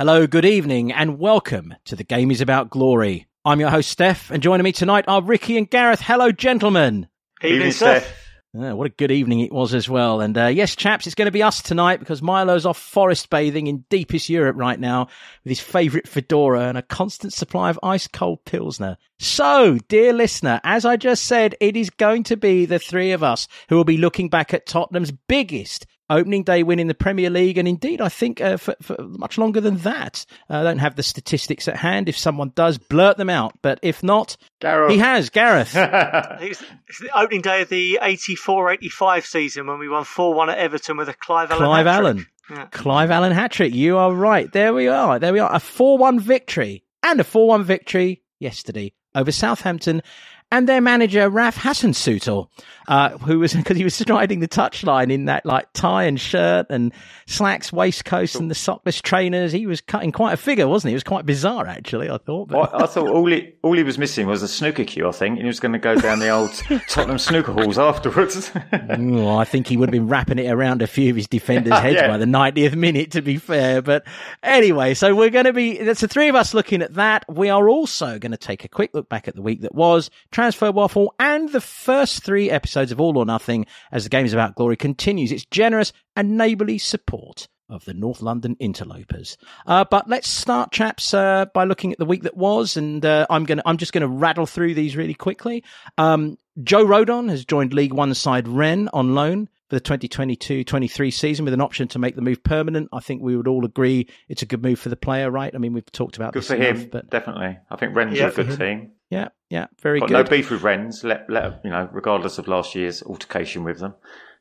Hello, good evening, and welcome to The Game is About Glory. I'm your host, Steph, and joining me tonight are Ricky and Gareth. Hello, gentlemen. Evening, Steph. Uh, what a good evening it was as well. And uh, yes, chaps, it's going to be us tonight because Milo's off forest bathing in deepest Europe right now with his favourite fedora and a constant supply of ice cold Pilsner. So, dear listener, as I just said, it is going to be the three of us who will be looking back at Tottenham's biggest opening day win in the Premier League, and indeed, I think uh, for, for, much longer than that. Uh, I don't have the statistics at hand. If someone does, blurt them out. But if not, Gareth. he has. Gareth. it's, it's the opening day of the 84-85 season when we won 4-1 at Everton with a Clive Allen. Clive. Allen. Yeah. Clive Allen hat trick. You are right. There we are. There we are. A 4 1 victory and a 4 1 victory yesterday over Southampton and their manager, Ralph Hasenhüttl, uh, who was, because he was striding the touchline in that like tie and shirt and slacks, waistcoat and the sockless trainers. He was cutting quite a figure, wasn't he? It was quite bizarre, actually, I thought. But... I, I thought all he all he was missing was a snooker cue, I think, and he was going to go down the old Tottenham snooker halls afterwards. Oh, I think he would have been wrapping it around a few of his defenders' heads Yeah. by the 90th minute, to be fair. But anyway, so we're going to be, that's the three of us looking at that. We are also going to take a quick look back at the week that was, Transfer Waffle, and the first three episodes of All or Nothing as the Game is About Glory continues its generous and neighbourly support of the North London interlopers. Uh, but let's start, chaps, uh, by looking at the week that was, and uh, I'm going I'm just going to rattle through these really quickly. Um, Joe Rodon has joined League One side Rennes on loan for the 2022-23 season with an option to make the move permanent. I think we would all agree it's a good move for the player, right? I mean, we've talked about good this for enough, him, but definitely. I think Rennes Yeah, are a good team. yeah, yeah, very Got good. no beef with Rennes, let, let, you know, regardless of last year's altercation with them.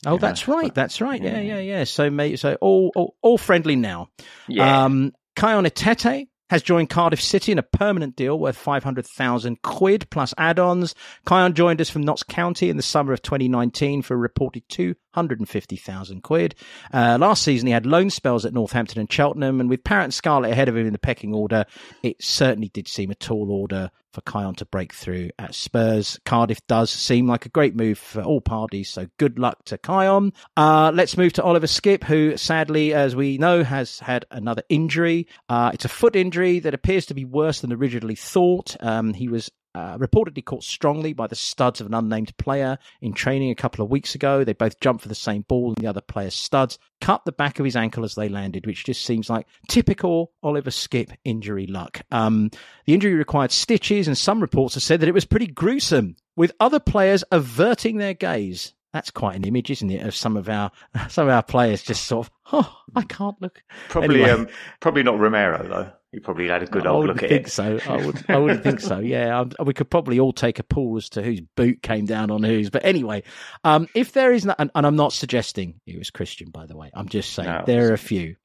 Oh, Yeah, that's right. That's right. Yeah, yeah. yeah, yeah. So, mate, so all, all, all friendly now. Yeah. Um, Kion Etete has joined Cardiff City in a permanent deal worth 500,000 quid plus add-ons. Kion joined us from Notts County in the summer of 2019 for a reported 250,000 quid. Uh, last season he had loan spells at Northampton and Cheltenham and with and Scarlett ahead of him in the pecking order, it certainly did seem a tall order for Kion to break through at Spurs. Cardiff does seem like a great move for all parties, so good luck to Kion. Uh, let's move to Oliver Skipp, who sadly, as we know, has had another injury. Uh, it's a foot injury that appears to be worse than originally thought. Um, he was uh, reportedly caught strongly by the studs of an unnamed player in training a couple of weeks ago. They both jumped for the same ball, and the other player's studs cut the back of his ankle as they landed, which just seems like typical Oliver Skipp injury luck. Um, the injury required stitches, and some reports have said that it was pretty gruesome, with other players averting their gaze. That's quite an image, isn't it, of some of our some of our players just sort of, oh, I can't look. probably, anyway. um, probably not Romero though. He probably had a good I old look at think it. so. I would. I would think so. Yeah, um, we could probably all take a pool as to whose boot came down on whose. But anyway, um, if there is, not, and, and I'm not suggesting it was Cristian, by the way. I'm just saying No, there are a few.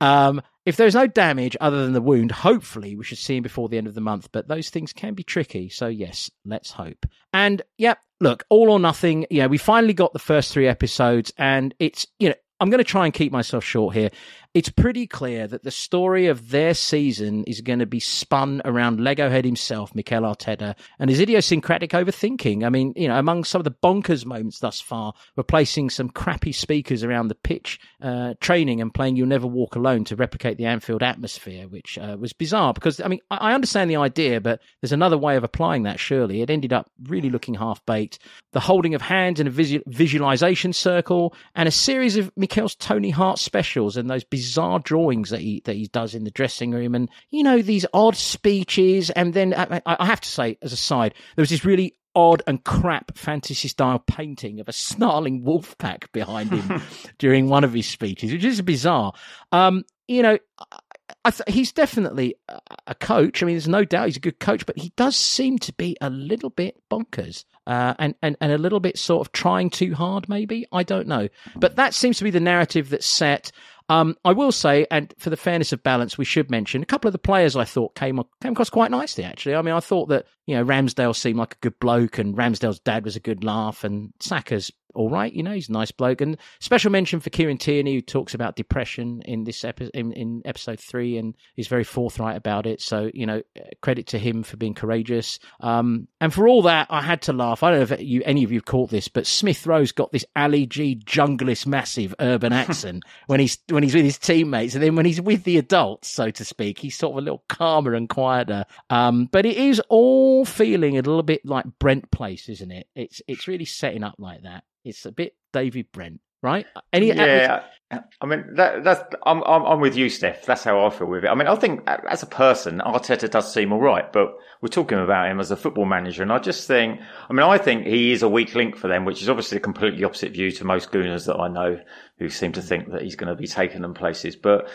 Um, if there's no damage other than the wound, hopefully we should see him before the end of the month. But those things can be tricky. So yes, let's hope. And yep, look, all or nothing. Yeah, we finally got the first three episodes, and it's you know I'm going to try and keep myself short here. It's pretty clear that the story of their season is going to be spun around Lego head himself, Mikel Arteta, and his idiosyncratic overthinking. I mean, you know, among some of the bonkers moments thus far, replacing some crappy speakers around the pitch, uh, training and playing You'll Never Walk Alone to replicate the Anfield atmosphere, which uh, was bizarre because, I mean, I I understand the idea, but there's another way of applying that, surely. It ended up really looking half baked. The holding of hands in a visu- visualization circle and a series of Mikel's Tony Hart specials and those bizarre drawings that he that he does in the dressing room, and you know these odd speeches. And then I, I I have to say, as a side, there was this really odd and crap fantasy style painting of a snarling wolf pack behind him during one of his speeches, which is bizarre. Um, you know, th- he's definitely a, a coach. I mean, there's no doubt he's a good coach, but he does seem to be a little bit bonkers. Uh, and, and, and a little bit sort of trying too hard, maybe. I don't know. But that seems to be the narrative that's set. Um, I will say, and for the fairness of balance, we should mention a couple of the players I thought came came across quite nicely. Actually, I mean, I thought that you know Ramsdale seemed like a good bloke, and Ramsdale's dad was a good laugh, and Saka's all right. You know, he's a nice bloke. And special mention for Kieran Tierney, who talks about depression in this epi- in, in episode three and is very forthright about it. So, you know, credit to him for being courageous. Um, and for all that, I had to laugh. I don't know if you, any of you caught this, but Smith Rowe's got this Ali G junglist massive urban accent when he's when he's with his teammates, and then when he's with the adults, so to speak, he's sort of a little calmer and quieter. Um, but it is all feeling a little bit like Brent Place, isn't it? It's it's really setting up like that. It's a bit David Brent, right? Any yeah. I mean, that, that's I'm, I'm, I'm with you, Steph. That's how I feel with it. I mean, I think as a person, Arteta does seem all right, but we're talking about him as a football manager, and I just think, I mean, I think he is a weak link for them, which is obviously a completely opposite view to most Gooners that I know who seem to think that he's going to be taking them places. But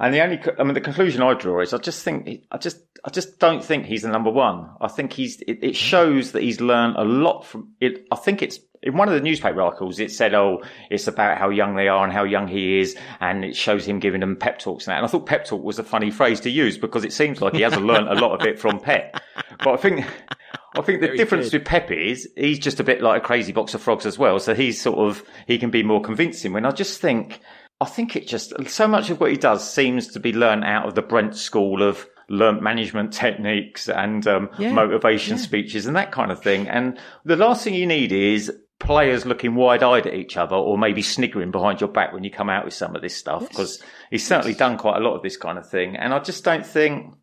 and the only, I mean, the conclusion I draw is I just think, I just, I just don't think he's the number one. I think he's, it, it shows that he's learned a lot from it. I think it's, in one of the newspaper articles, it said, "Oh, it's about how young they are and how young he is, and it shows him giving them pep talks and that." And I thought pep talk was a funny phrase to use because it seems like he hasn't learned a lot of it from Pep. But I think, I think the Very difference good. with Pep is he's just a bit like a crazy box of frogs as well. So he's sort of he can be more convincing. When I just think, I think it just so much of what he does seems to be learned out of the Brent school of learnt management techniques and um, yeah, motivation yeah. speeches and that kind of thing. And the last thing you need is players looking wide eyed at each other or maybe sniggering behind your back when you come out with some of this stuff because yes. he's certainly yes. done quite a lot of this kind of thing. And I just don't think,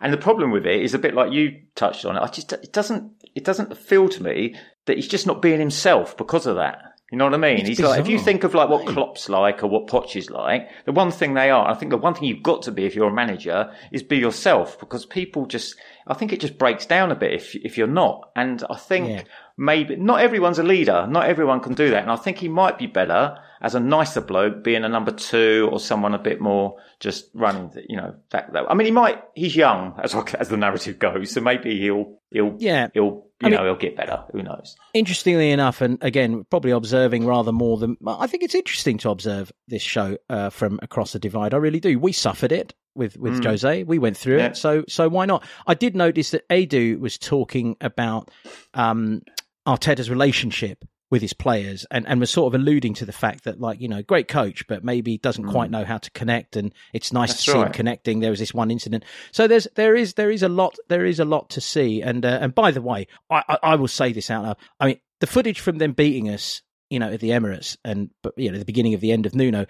and the problem with it is a bit like you touched on it. I just, it doesn't, it doesn't feel to me that he's just not being himself because of that. You know what I mean? It's He's bizarre. like, if you think of like what Klopp's like or what Poch is like, the one thing they are, I think the one thing you've got to be if you're a manager is be yourself because people just, I think it just breaks down a bit if, if you're not. And I think yeah maybe not everyone's a leader. Not everyone can do that. And I think he might be better as a nicer bloke being a number two or someone a bit more just running, you know, that, that. I mean, he might, he's young as, as the narrative goes. So maybe he'll, he'll, yeah, he'll, you I know, mean, he'll get better. Who knows? Interestingly enough, and again, probably observing rather more than, I think it's interesting to observe this show uh, from across the divide. I really do. We suffered it with with mm. Jose. We went through yeah. it, so so why not? I did notice that Adu was talking about um, Arteta's relationship with his players and, and was sort of alluding to the fact that like you know great coach but maybe doesn't mm. quite know how to connect and it's nice That's to see him connecting. There was this one incident. So there's there is there is a lot there is a lot to see. And uh, and by the way I, I, I will say this out loud. I mean the footage from them beating us you know at the Emirates and but you know the beginning of the end of Nuno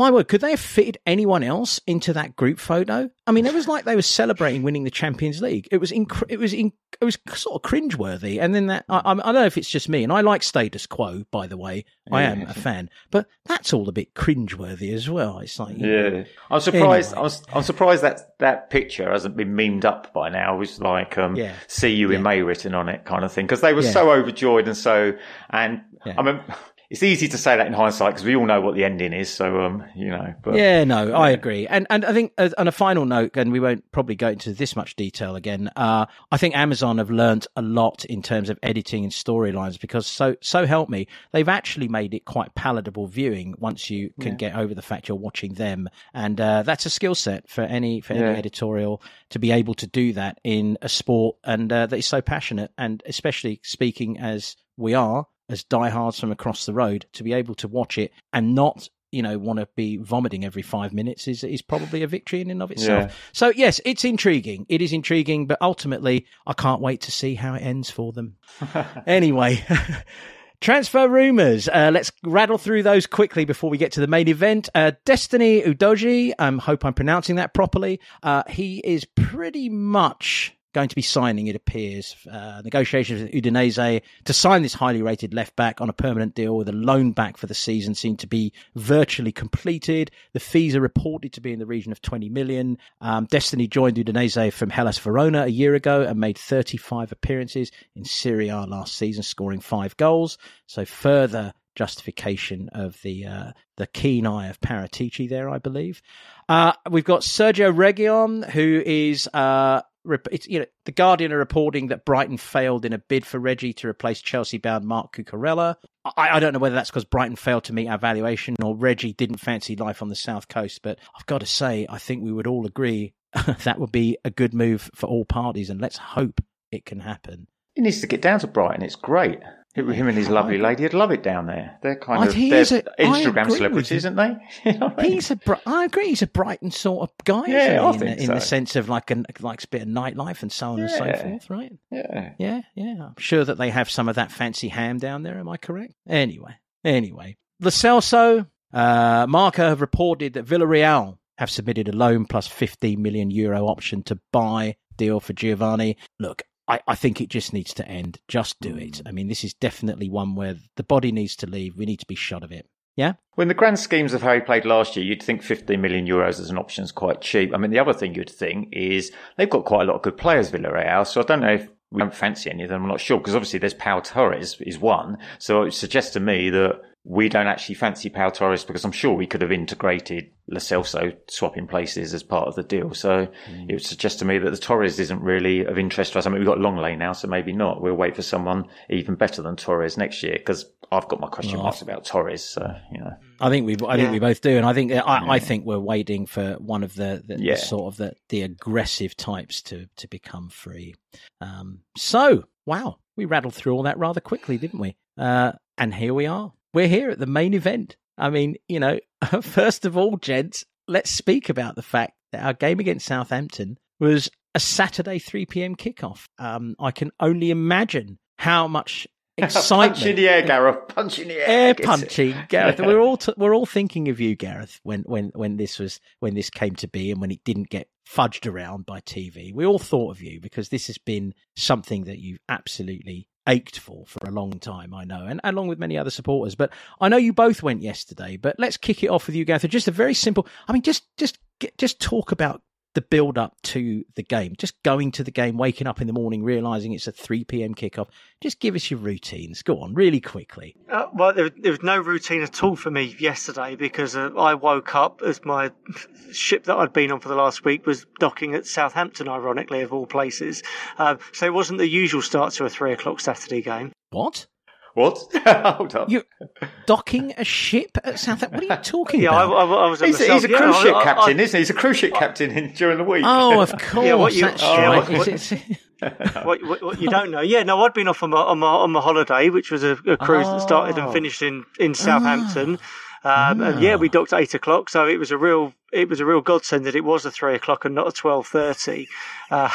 my word, could they have fitted anyone else into that group photo? I mean, it was like they were celebrating winning the Champions League. It was inc- it was in- it was sort of cringeworthy. And then that I, I, don't know if it's just me, and I like status quo, by the way. I am a fan, but that's all a bit cringeworthy as well. It's like yeah. I'm surprised. Anyway. I I'm surprised that that picture hasn't been memed up by now. It was like um, yeah. "See you yeah. in May" written on it, kind of thing, because they were yeah. so overjoyed and so and I mean it's easy to say that in hindsight because we all know what the ending is. So, um, you know. But, yeah, no, yeah. I agree. And and I think uh, on a final note, and we won't probably go into this much detail again. Uh, I think Amazon have learnt a lot in terms of editing and storylines because so so help me, they've actually made it quite palatable viewing once you can yeah. get over the fact you're watching them, and uh, that's a skill set for any for any editorial to be able to do that in a sport and uh, that is so passionate and especially speaking as we are as diehards from across the road to be able to watch it and not you know want to be vomiting every five minutes is is probably a victory in and of itself. Yeah. So yes, it's intriguing. It is intriguing, but ultimately, I can't wait to see how it ends for them. anyway. Transfer rumours. Uh, let's rattle through those quickly before we get to the main event. Uh, Destiny Udogie, I um, hope I'm pronouncing that properly. Uh, he is pretty much going to be signing, it appears, uh, negotiations with Udinese to sign this highly rated left back on a permanent deal with a loan back for the season seem to be virtually completed. The fees are reported to be in the region of 20 million. Um, Destiny joined Udinese from Hellas Verona a year ago and made 35 appearances in Serie A last season, scoring five goals. So further justification of the uh, the keen eye of Paratici there, I believe. Uh, we've got Sergio Reguilon, who is uh, it's you know the Guardian are reporting that Brighton failed in a bid for Reggie to replace Chelsea-bound Marc Cucurella. I, I don't know whether that's because Brighton failed to meet our valuation or Reggie didn't fancy life on the south coast. But I've got to say, I think we would all agree that would be a good move for all parties, and let's hope it can happen. He needs to get down to Brighton. It's great. Him and his lovely lady would love it down there. They're kind I- of they're a- Instagram celebrities, isn't they? You know I mean? He's a, I agree. He's a Brighton sort of guy, Yeah, isn't he? I in, think the, in the sense of like a like a bit of nightlife and so on and so forth, right? yeah. Yeah, yeah. I'm sure that they have some of that fancy ham down there. Am I correct? Anyway, anyway, Lo Celso, uh, Marca have reported that Villarreal have submitted a loan plus 15 million euro option to buy deal for Giovani. Look, I, I think it just needs to end. Just do it. Mm. I mean, this is definitely one where the body needs to leave. We need to be shot of it. Yeah. Well, in the grand schemes of how he played last year, you'd think 15 million euros as an option is quite cheap. I mean, the other thing you'd think is they've got quite a lot of good players, Villarreal. So I don't know if we don't fancy any of them. I'm not sure because obviously there's Pau Torres is one. So it suggests to me that we don't actually fancy Pau Torres because I'm sure we could have integrated Lo Celso swapping places as part of the deal. So it would suggest to me that the Torres isn't really of interest to us. I mean, we've got Lenglet now, so maybe not. We'll wait for someone even better than Torres next year because I've got my question Well, marks about Torres. So, you know. I think we, I think we both do, and I think I, I think we're waiting for one of the, the, the Yeah. sort of the, the aggressive types to to become free. Um, so wow, we rattled through all that rather quickly, didn't we? Uh, and here we are. We're here at the main event. I mean, you know, first of all, gents, let's speak about the fact that our game against Southampton was a Saturday 3 p.m. kickoff. Um, I can only imagine how much excitement Punch in the air, Gareth. Punch in the air. air punching, Gareth. We're all t- we're all thinking of you, Gareth, when when when this was when this came to be and when it didn't get fudged around by TV. We all thought of you because this has been something that you've absolutely ached for for a long time. I know, and along with many other supporters. But I know you both went yesterday. But let's kick it off with you, Gareth. Just a very simple. I mean, just just just talk about the build up to the game, just going to the game, waking up in the morning, realizing it's a 3 p.m. kickoff. Just give us your routines. Go on, really quickly. Uh, well, there, there was no routine at all for me yesterday because uh, I woke up as my ship that I'd been on for the last week was docking at Southampton, ironically, of all places. Uh, so it wasn't the usual start to a three o'clock Saturday game. What? What? Hold up. You docking a ship at Southampton? What are you talking Yeah, I, about? I, I was. He's, myself, he's a yeah, cruise I- ship I- captain, I- isn't he? He's a cruise ship captain in, during the week. oh, of course, Yeah, what you- that's yeah, right. what- Is it- what, what, what you don't know. Yeah, no, I'd been off on my on my, on my holiday, which was a, a cruise that started Oh. and finished in in Southampton. Um, and yeah, we docked at eight o'clock, so it was a real it was a real godsend that it was a three o'clock and not a twelve thirty. Uh,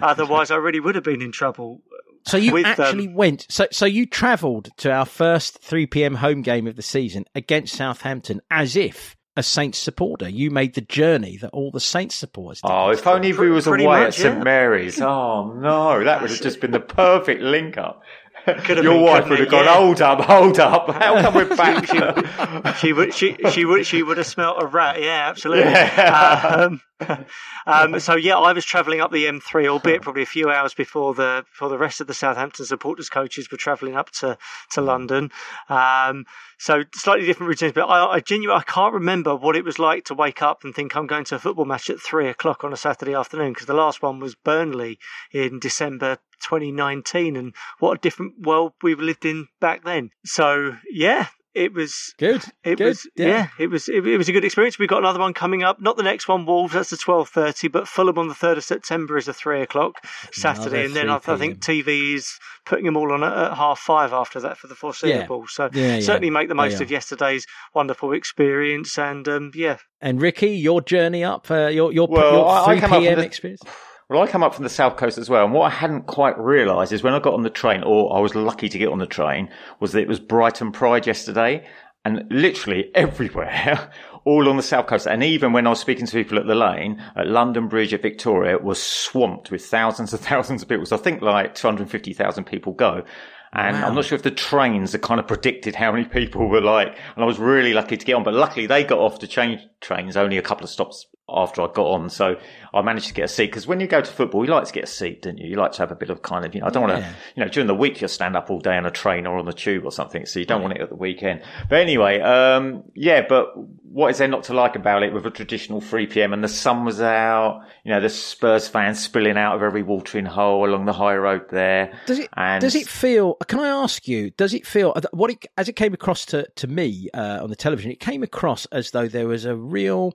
otherwise, I really would have been in trouble. So you With, um, actually went. So so you travelled to our first 3 p.m. home game of the season against Southampton as if a Saints supporter. You made the journey that all the Saints supporters did. Oh, if only we was Pretty away much, at St yeah. Mary's. Oh no, that would have just been the perfect link up. Could have Your been, wife would have it? gone, Yeah. hold up, hold up. How come we're back? she would she she would she would have smelt a rat. Yeah, absolutely. Yeah. Um, um, so yeah, I was travelling up the M3, albeit probably a few hours before the before the rest of the Southampton supporters coaches were travelling up to to London. Um, so slightly different routines, but I, I genuinely I can't remember what it was like to wake up and think I'm going to a football match at three o'clock on a Saturday afternoon because the last one was Burnley in December 2019, and what a different world we've lived in back then. So yeah, it was Good. it good. was yeah. it was it, it was a good experience. We've got another one coming up. Not the next one, Wolves. That's the twelve thirty. But Fulham on the third of September is a three o'clock Saturday, Another and then I, I think TV is putting them all on at, at half five after that for the foreseeable. So Yeah, yeah. certainly make the most They of yesterday's wonderful experience. And um, yeah, And Ricky, your journey up, uh, your your, Well, your I- I 3 came up from p.m. the- experience. Well, I come up from the south coast as well, and what I hadn't quite realised is when I got on the train, or I was lucky to get on the train, was that it was Brighton Pride yesterday, and literally everywhere, all on the south coast, and even when I was speaking to people at the lane, at London Bridge, at Victoria, was swamped with thousands and thousands of people. So I think like 250,000 people go. And Wow. I'm not sure if the trains had kind of predicted how many people were like, and I was really lucky to get on, but luckily they got off to change trains only a couple of stops after I got on. So I managed to get a seat because when you go to football, you like to get a seat, don't you? You like to have a bit of kind of, you know, I don't want to, you know, during the week you'll stand up all day on a train or on the tube or something. So you don't want it at the weekend. But anyway, um, yeah, but what is there not to like about it with a traditional 3 p.m. and the sun was out, you know, the Spurs fans spilling out of every watering hole along the high road there. Does it, and does it feel, can I ask you, does it feel, what it, as it came across to, to me uh, on the television, it came across as though there was a real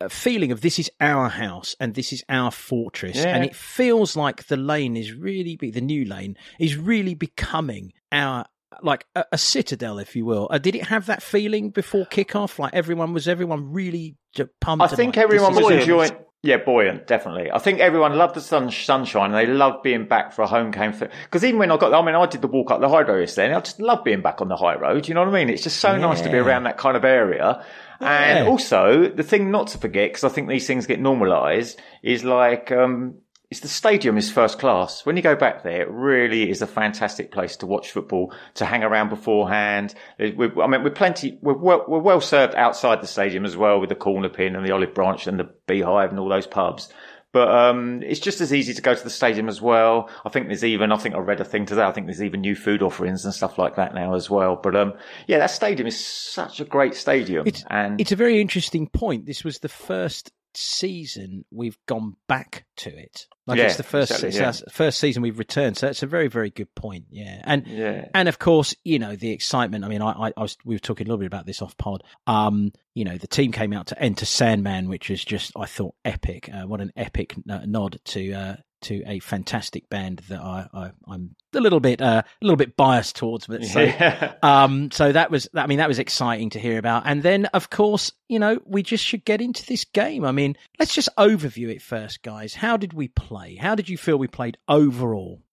a feeling of this is our house and this is our fortress. Yeah. And it feels like the lane is really, the new lane is really becoming our like a, a, citadel, if you will. Uh, did it have that feeling before kickoff? Like everyone was everyone really pumped? I think everyone was enjoying. Yeah, buoyant, definitely. I think everyone loved the sun, sunshine and they loved being back for a home game. Because even when I got, I mean, I did the walk up the high road yesterday and I just love being back on the high road. You know what I mean? It's just so yeah. nice to be around that kind of area. Yeah. And also, the thing not to forget, because I think these things get normalised, is like, um, the stadium is first class. When you go back there, it really is a fantastic place to watch football, to hang around beforehand. We're, I mean, we're plenty, we're well, we're well served outside the stadium as well with the corner pin and the olive branch and the beehive and all those pubs. But um, it's just as easy to go to the stadium as well. I think there's even, I think I read a thing today. I think there's even new food offerings and stuff like that now as well. But um, yeah, that stadium is such a great stadium. It's, and it's a very interesting point. This was the first season we've gone back to it. Like yeah, it's the first exactly, yeah. first season we've returned. So it's a very very good point. Yeah, and yeah. and of course you know the excitement. I mean, I, I, I was we were talking a little bit about this off pod. Um, you know the team came out to enter Sandman, which is just I thought epic. Uh, what an epic nod to uh, to a fantastic band that I, I am a little bit uh, a little bit biased towards. But so yeah. um so that was I mean that was exciting to hear about. And then of course you know we just should get into this game. I mean let's just overview it first, guys. How did we play? How did you feel we played overall?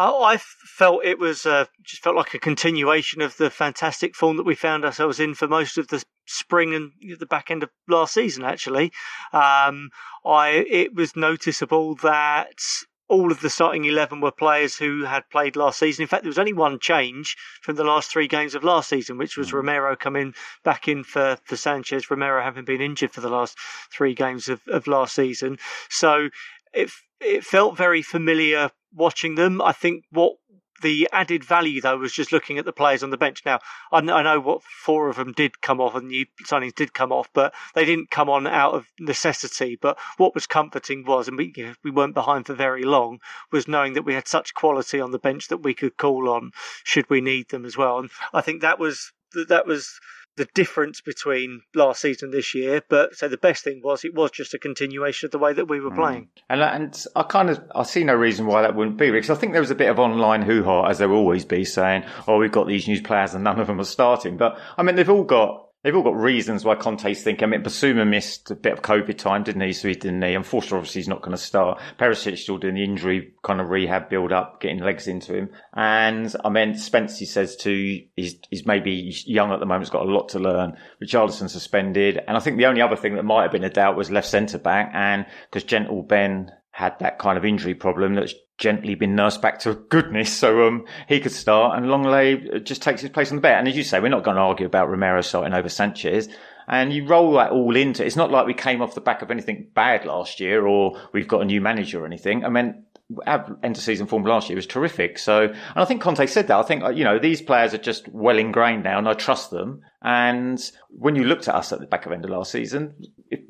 Oh, I felt it was uh, just felt like a continuation of the fantastic form that we found ourselves in for most of the spring and the back end of last season. Actually, um, I it was noticeable that all of the starting 11 were players who had played last season. In fact, there was only one change from the last three games of last season, which was mm. Romero coming back in for, for Sanchez, Romero having been injured for the last three games of, of last season. So it, it felt very familiar watching them. I think what the added value though was just looking at the players on the bench. Now I know what four of them did come off and new signings did come off, but they didn't come on out of necessity. But what was comforting was, and we we weren't behind for very long, was knowing that we had such quality on the bench that we could call on should we need them as well. And I think that was that was the difference between last season and this year. But so the best thing was it was just a continuation of the way that we were mm. playing. And and I kind of I see no reason why that wouldn't be because I think there was a bit of online hoo ha as there will always be saying, oh, we've got these new players and none of them are starting. But I mean, they've all got They've all got reasons why Conte's thinking. I mean, Bissouma missed a bit of COVID time, didn't he? So he didn't he? Forster obviously he's not going to start. Perisic still doing the injury kind of rehab build up, getting legs into him. And I mean, Spence, he says too, he's, he's maybe young at the moment, he's got a lot to learn. Richardson suspended. And I think the only other thing that might have been a doubt was left centre back. And because Gentle Ben had that kind of injury problem that's gently been nursed back to goodness. So um, he could start, and Lenglet just takes his place on the bet. And as you say, we're not going to argue about Romero starting over Sanchez. And you roll that all into it's not like we came off the back of anything bad last year, or we've got a new manager or anything. I mean, our end of season form last year was terrific. So, and I think Conte said that. I think, uh, you know, these players are just well ingrained now and I trust them. And when you looked at us at the back of end of last season,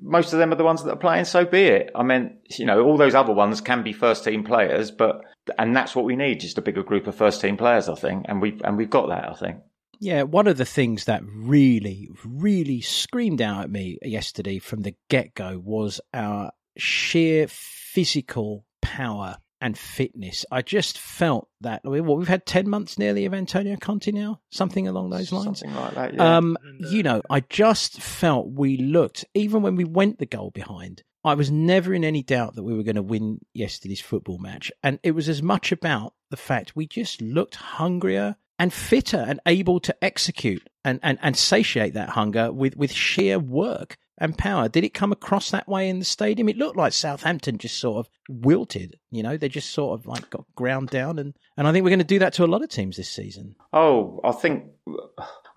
most of them are the ones that are playing, so be it. I mean, you know, all those other ones can be first team players, but, and that's what we need, just a bigger group of first team players, I think. And we, and we've got that, I think. Yeah, one of the things that really, really screamed out at me yesterday from the get go was our sheer physical power and fitness. I just felt that well, we've had ten months nearly of Antonio Conte now, something along those lines. Something like that. Yeah. Um, you know, I just felt we looked even when we went the goal behind. I was never in any doubt that we were going to win yesterday's football match, and it was as much about the fact we just looked hungrier and fitter and able to execute and, and, and satiate that hunger with, with sheer work and power. Did it come across that way in the stadium? It looked like Southampton just sort of wilted. You know, they just sort of like got ground down, and and I think we're going to do that to a lot of teams this season. Oh, I think.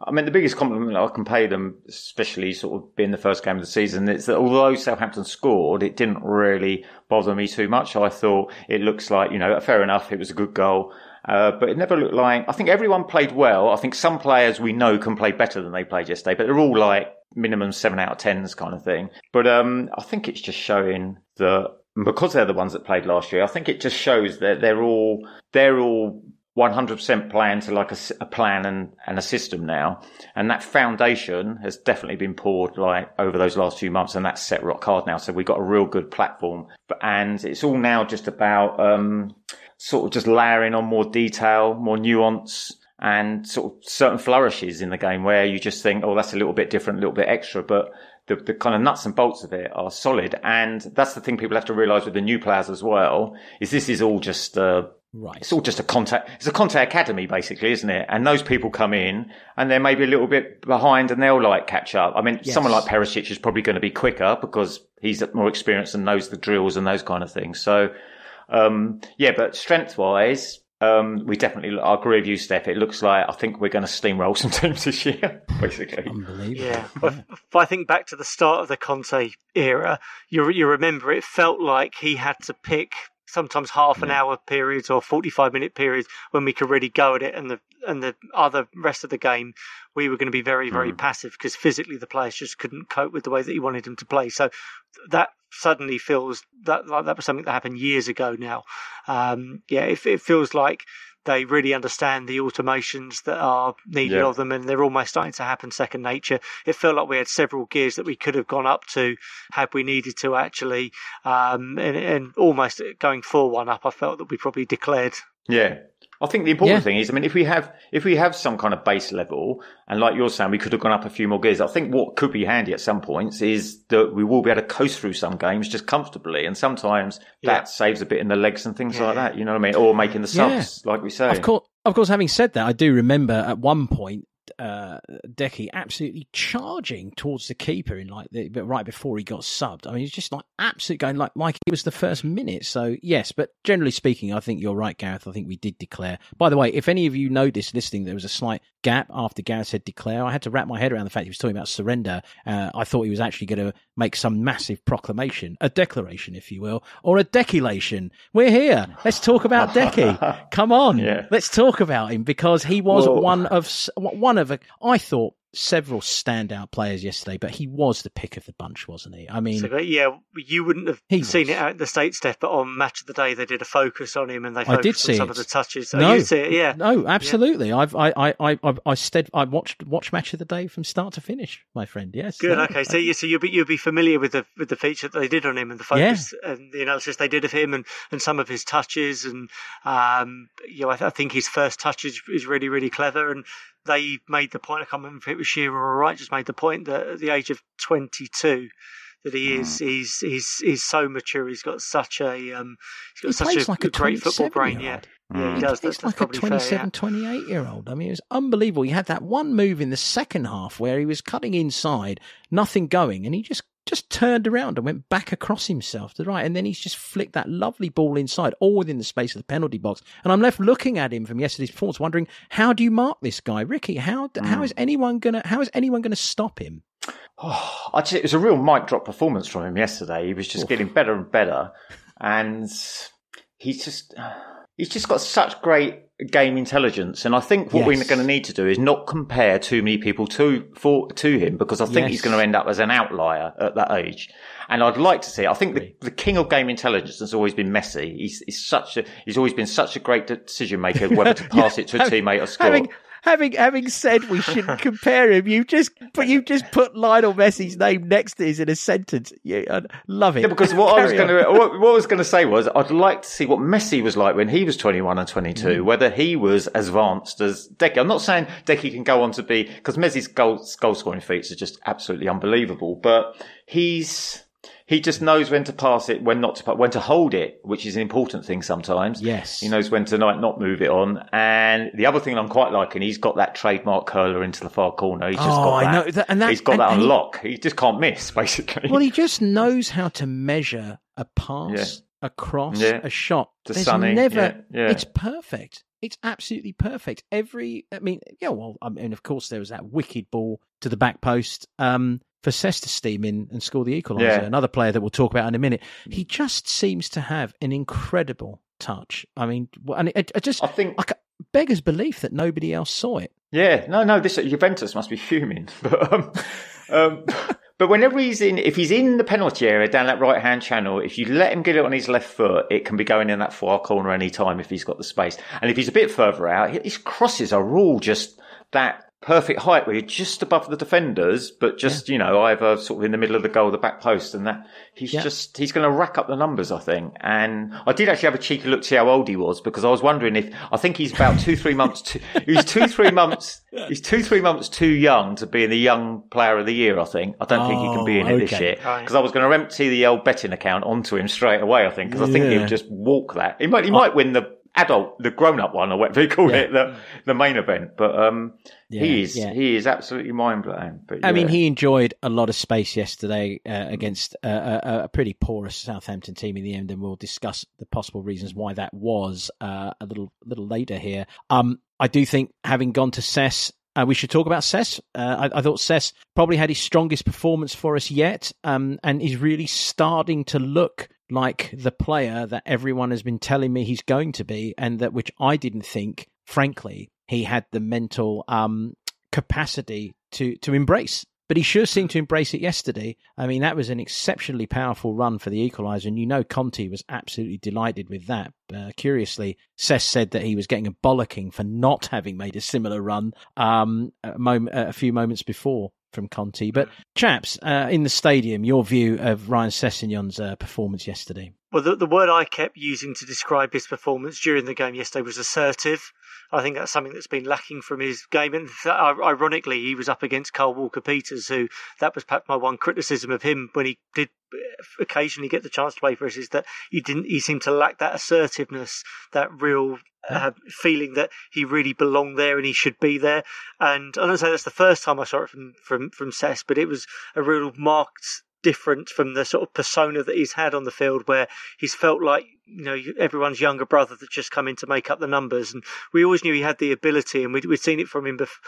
I mean, the biggest compliment I can pay them, especially sort of being the first game of the season, is that although Southampton scored, it didn't really bother me too much. I thought it looks like, you know, fair enough, it was a good goal. Uh, but it never looked like, I think everyone played well. I think some players we know can play better than they played yesterday, but they're all like minimum seven out of tens kind of thing. But um, I think it's just showing that because they're the ones that played last year, I think it just shows that they're all they're all 100% plan to like a, a, plan and, and a system now. And that foundation has definitely been poured like over those last few months and that's set rock hard now. So we've got a real good platform. And it's all now just about, um, sort of just layering on more detail, more nuance and sort of certain flourishes in the game where you just think, oh, that's a little bit different, a little bit extra. But the, the kind of nuts and bolts of it are solid. And that's the thing people have to realize with the new players as well, is this is all just, uh, Right. It's all just a contact. It's a contact academy, basically, isn't it? And those people come in and they're maybe a little bit behind, and they'll like catch up. I mean, yes. someone like Perisic is probably going to be quicker because he's more experienced and knows the drills and those kind of things. So, um, yeah, but strength wise, um, we definitely, I agree with you, Steph. It looks like I think we're going to steamroll some teams this year, basically. Unbelievable. Yeah. yeah. If I think back to the start of the Conte era, you, you remember it felt like he had to pick sometimes half an yeah. hour periods or 45 minute periods when we could really go at it and the and the other rest of the game we were going to be very very mm. passive because physically the players just couldn't cope with the way that he wanted them to play so that suddenly feels that like that was something that happened years ago now um, yeah it, it feels like they really understand the automatisms that are needed yeah. of them, and they're almost starting to happen second nature. It felt like we had several gears that we could have gone up to had we needed to actually, um, and, and almost going four one up. I felt that we probably declared. Yeah, I think the important yeah. thing is, I mean, if we have if we have some kind of base level, and like you're saying, we could have gone up a few more gears. I think what could be handy at some points is that we will be able to coast through some games just comfortably, and sometimes yeah. that saves a bit in the legs and things yeah. like that. You know what I mean? Or making the subs, like we say. Of course, of course. Having said that, I do remember at one point uh, Deki absolutely charging towards the keeper in like the, right before he got subbed. I mean, he's just like absolutely going like like it was the first minute. So yes, but generally speaking, I think you're right, Gareth. I think we did declare. By the way, if any of you noticed listening, there was a slight gap after Gareth said declare. I had to wrap my head around the fact he was talking about surrender. Uh, I thought he was actually going to make some massive proclamation, a declaration, if you will, or a deculation. We're here. Let's talk about Deki. Come on, yeah. let's talk about him because he was Whoa. one of one of a. I thought several standout players yesterday, but he was the pick of the bunch, wasn't he? I mean, so, yeah, you wouldn't have seen was. it out in the States, Steph, but on Match of the Day, they did a focus on him and they I did see some it. of the touches. So no, it, yeah. No, absolutely. Yeah. I've, I, I, I, I, I, stead, I watched, watched Match of the Day from start to finish, my friend. Yes. Good. okay. So, you, so you'll be, you'll be familiar with the, with the feature that they did on him and the focus yeah. and the analysis they did of him and, and some of his touches. And, um, you know, I, I think his first touch is, is really, really clever. And, they made the point. I can't remember if it was Shearer or Wright just made the point that at the age of 22, that he is mm. he's he's he's so mature. He's got such a um, he's got he such a, like a great football brain. Yeah. Yeah, he does. He's that's, like that's a 27, fair, yeah. 28 year old. I mean, it was unbelievable. He had that one move in the second half where he was cutting inside, nothing going, and he just just turned around and went back across himself to the right. And then he's just flicked that lovely ball inside, all within the space of the penalty box. And I'm left looking at him from yesterday's performance, wondering, how do you mark this guy? Ricky, how, mm. how is anyone gonna, how is anyone gonna stop him? Oh, actually, it was a real mic drop performance from him yesterday. He was just Oof. getting better and better. And he's just, he's just got such great game intelligence. And I think what yes. we're going to need to do is not compare too many people to for to him because I think yes. he's going to end up as an outlier at that age. And I'd like to see. I think the, the king of game intelligence has always been Messi. He's, he's such a he's always been such a great decision maker, whether to pass yeah, it to a teammate or score. Having, having having said we shouldn't compare him, you just but you just put Lionel Messi's name next to his in a sentence. Yeah, I love it. Yeah, because what I was going to what, what, I was going to say was I'd like to see what Messi was like when he was 21 and 22. Mm. Whether he was as advanced as Deki. I'm not saying Deki can go on to be because Messi's goal goal scoring feats are just absolutely unbelievable, but he's he just knows when to pass it, when not to, pass when to hold it, which is an important thing sometimes. Yes. He knows when to not, not move it on. And the other thing I'm quite liking, he's got that trademark curler into the far corner. He's just oh, got that. I know. That, and that, he's got and, that on lock. He, he, just can't miss, basically. Well, he just knows how to measure a pass, yeah. a cross, yeah. a shot. To There's Sonny. never, yeah. it's perfect. It's absolutely perfect. Every, I mean, yeah, well, I mean, of course, there was that wicked ball to the back post. Um, for Steam in and score the equaliser. Yeah. Another player that we'll talk about in a minute. He just seems to have an incredible touch. I mean, and it, it just I think like beggars belief that nobody else saw it. Yeah, no, no. This Juventus must be fuming, but um, Um, but whenever he's in, if he's in the penalty area down that right hand channel, if you let him get it on his left foot, it can be going in that far corner any time if he's got the space. And if he's a bit further out, his crosses are all just that perfect height where you're just above the defenders, but just, yeah. you know, either sort of in the middle of the goal, the back post and that he's yeah. just, he's going to rack up the numbers, I think. And I did actually have a cheeky look to see how old he was because I was wondering if, I think he's about two, three months, too, he's two, three months, he's two, three months too young to be in the young player of the year, I think. I don't oh, think he can be in it oh, okay. this year because I was going to empty the old betting account onto him straight away, I think, because I think he'll just walk that. He might, he might win the, adult, the grown up one, or whatever they call yeah. it, the, the main event. But um, yeah, he is yeah. he is absolutely mind blowing. But I mean, he enjoyed a lot of space yesterday uh, against a, a, pretty porous Southampton team in the end, and we'll discuss the possible reasons why that was uh, a little little later here. Um, I do think having gone to Sess uh, we should talk about Sess. Uh, I, I, thought Sess probably had his strongest performance for us yet, um, and is really starting to look like the player that everyone has been telling me he's going to be, and that which I didn't think, frankly, he had the mental um, capacity to to embrace. But he sure seemed to embrace it yesterday. I mean, that was an exceptionally powerful run for the equaliser, and you know Conte was absolutely delighted with that. Uh, curiously, Sess said that he was getting a bollocking for not having made a similar run um, a, moment, a few moments before from Conte. But chaps, uh, in the stadium, your view of Ryan Sessegnon's uh, performance yesterday? Well, the, the word I kept using to describe his performance during the game yesterday was assertive. I think that's something that's been lacking from his game. And ironically, he was up against Kyle Walker Peters, who that was perhaps my one criticism of him when he did occasionally get the chance to play for us is that he didn't. He seemed to lack that assertiveness, that real uh, feeling that he really belonged there and he should be there. And I don't say that's the first time I saw it from from from Sess, but it was a real marked different from the sort of persona that he's had on the field, where he's felt like you know everyone's younger brother that just come in to make up the numbers. And we always knew he had the ability, and we'd, we'd seen it from him before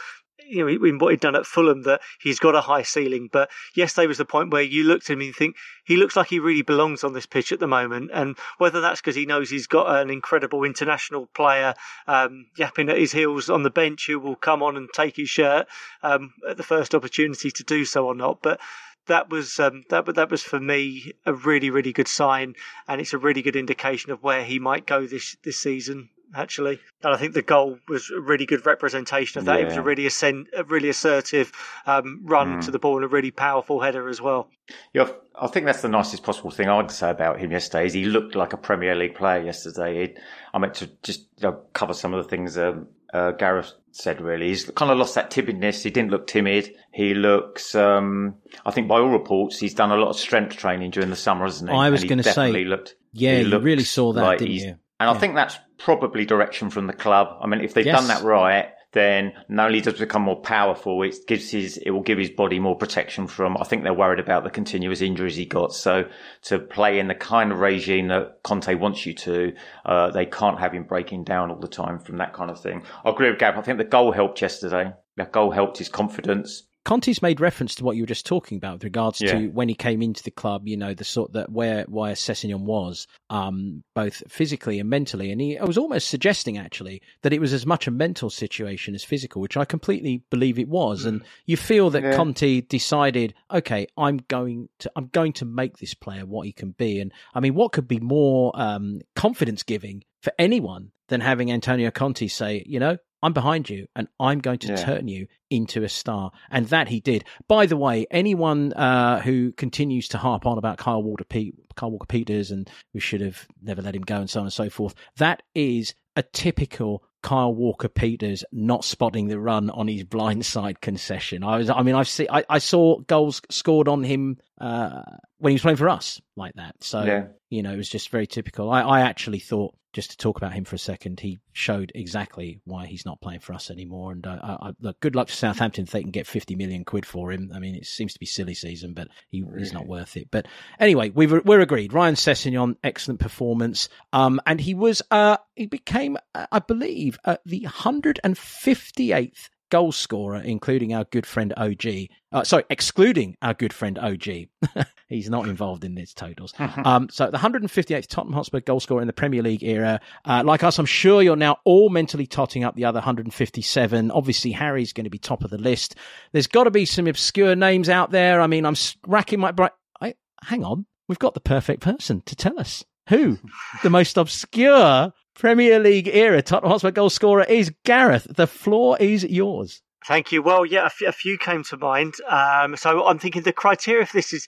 you know, in what he'd done at Fulham, that he's got a high ceiling. But yesterday was the point where you looked at him and you think he looks like he really belongs on this pitch at the moment. And whether that's because he knows he's got an incredible international player um, yapping at his heels on the bench who will come on and take his shirt um, at the first opportunity to do so or not, but that was um, that that was for me a really really good sign, and it's a really good indication of where he might go this this season. Actually, and I think the goal was a really good representation of that. Yeah. It was a really ascent, a really assertive um, run mm. to the ball and a really powerful header as well. Yeah, I think that's the nicest possible thing I'd say about him yesterday. Is he looked like a Premier League player yesterday. He, I meant to just you know, cover some of the things um, uh, Gareth said really. He's kind of lost that timidness. He didn't look timid. He looks, um, I think by all reports, he's done a lot of strength training during the summer, hasn't he? I was going to say, looked, yeah, you really saw that, like didn't you? And yeah. I think that's probably direction from the club. I mean, if they've yes. done that right, then not only does it become more powerful, it gives his, it will give his body more protection from, I think they're worried about the continuous injuries he got. So to play in the kind of regime that Conte wants you to, uh, they can't have him breaking down all the time from that kind of thing. I agree with Gab. I think the goal helped yesterday. That goal helped his confidence. Conte's made reference to what you were just talking about with regards yeah. to when he came into the club, you know, the sort that where where Sessegnon was, um, both physically and mentally. And he I was almost suggesting actually that it was as much a mental situation as physical, which I completely believe it was. Mm. And you feel that yeah. Conte decided, okay, I'm going to I'm going to make this player what he can be. And I mean, what could be more um, confidence giving for anyone than having Antonio Conte say, you know, I'm behind you and I'm going to yeah. turn you into a star. And that he did. By the way, anyone uh, who continues to harp on about Kyle Walker, Pe- Kyle Walker Peters and we should have never let him go and so on and so forth, that is a typical Kyle Walker Peters not spotting the run on his blindside concession. I was, I mean, I've seen, I, I saw goals scored on him uh, when he was playing for us like that. So yeah. you know, it was just very typical. I, I actually thought just to talk about him for a second, he showed exactly why he's not playing for us anymore. And uh, I, look, good luck to Southampton if they can get 50 million quid for him. I mean, it seems to be silly season, but he, really? he's not worth it. But anyway, we we're agreed. Ryan Sessegnon, excellent performance. Um, and he was, uh, he became, I believe, uh, the 158th goal scorer, including our good friend OG. Uh, sorry, excluding our good friend OG. He's not involved in these totals. um, so the 158th Tottenham Hotspur goal scorer in the Premier League era. Uh, like us, I'm sure you're now all mentally totting up the other 157. Obviously, Harry's going to be top of the list. There's got to be some obscure names out there. I mean, I'm racking my brain. Hang on, we've got the perfect person to tell us who the most obscure Premier League era Tottenham Hotspur goal scorer is Gareth. The floor is yours. Thank you. Well, yeah, a, few came to mind. Um, so I'm thinking the criteria for this is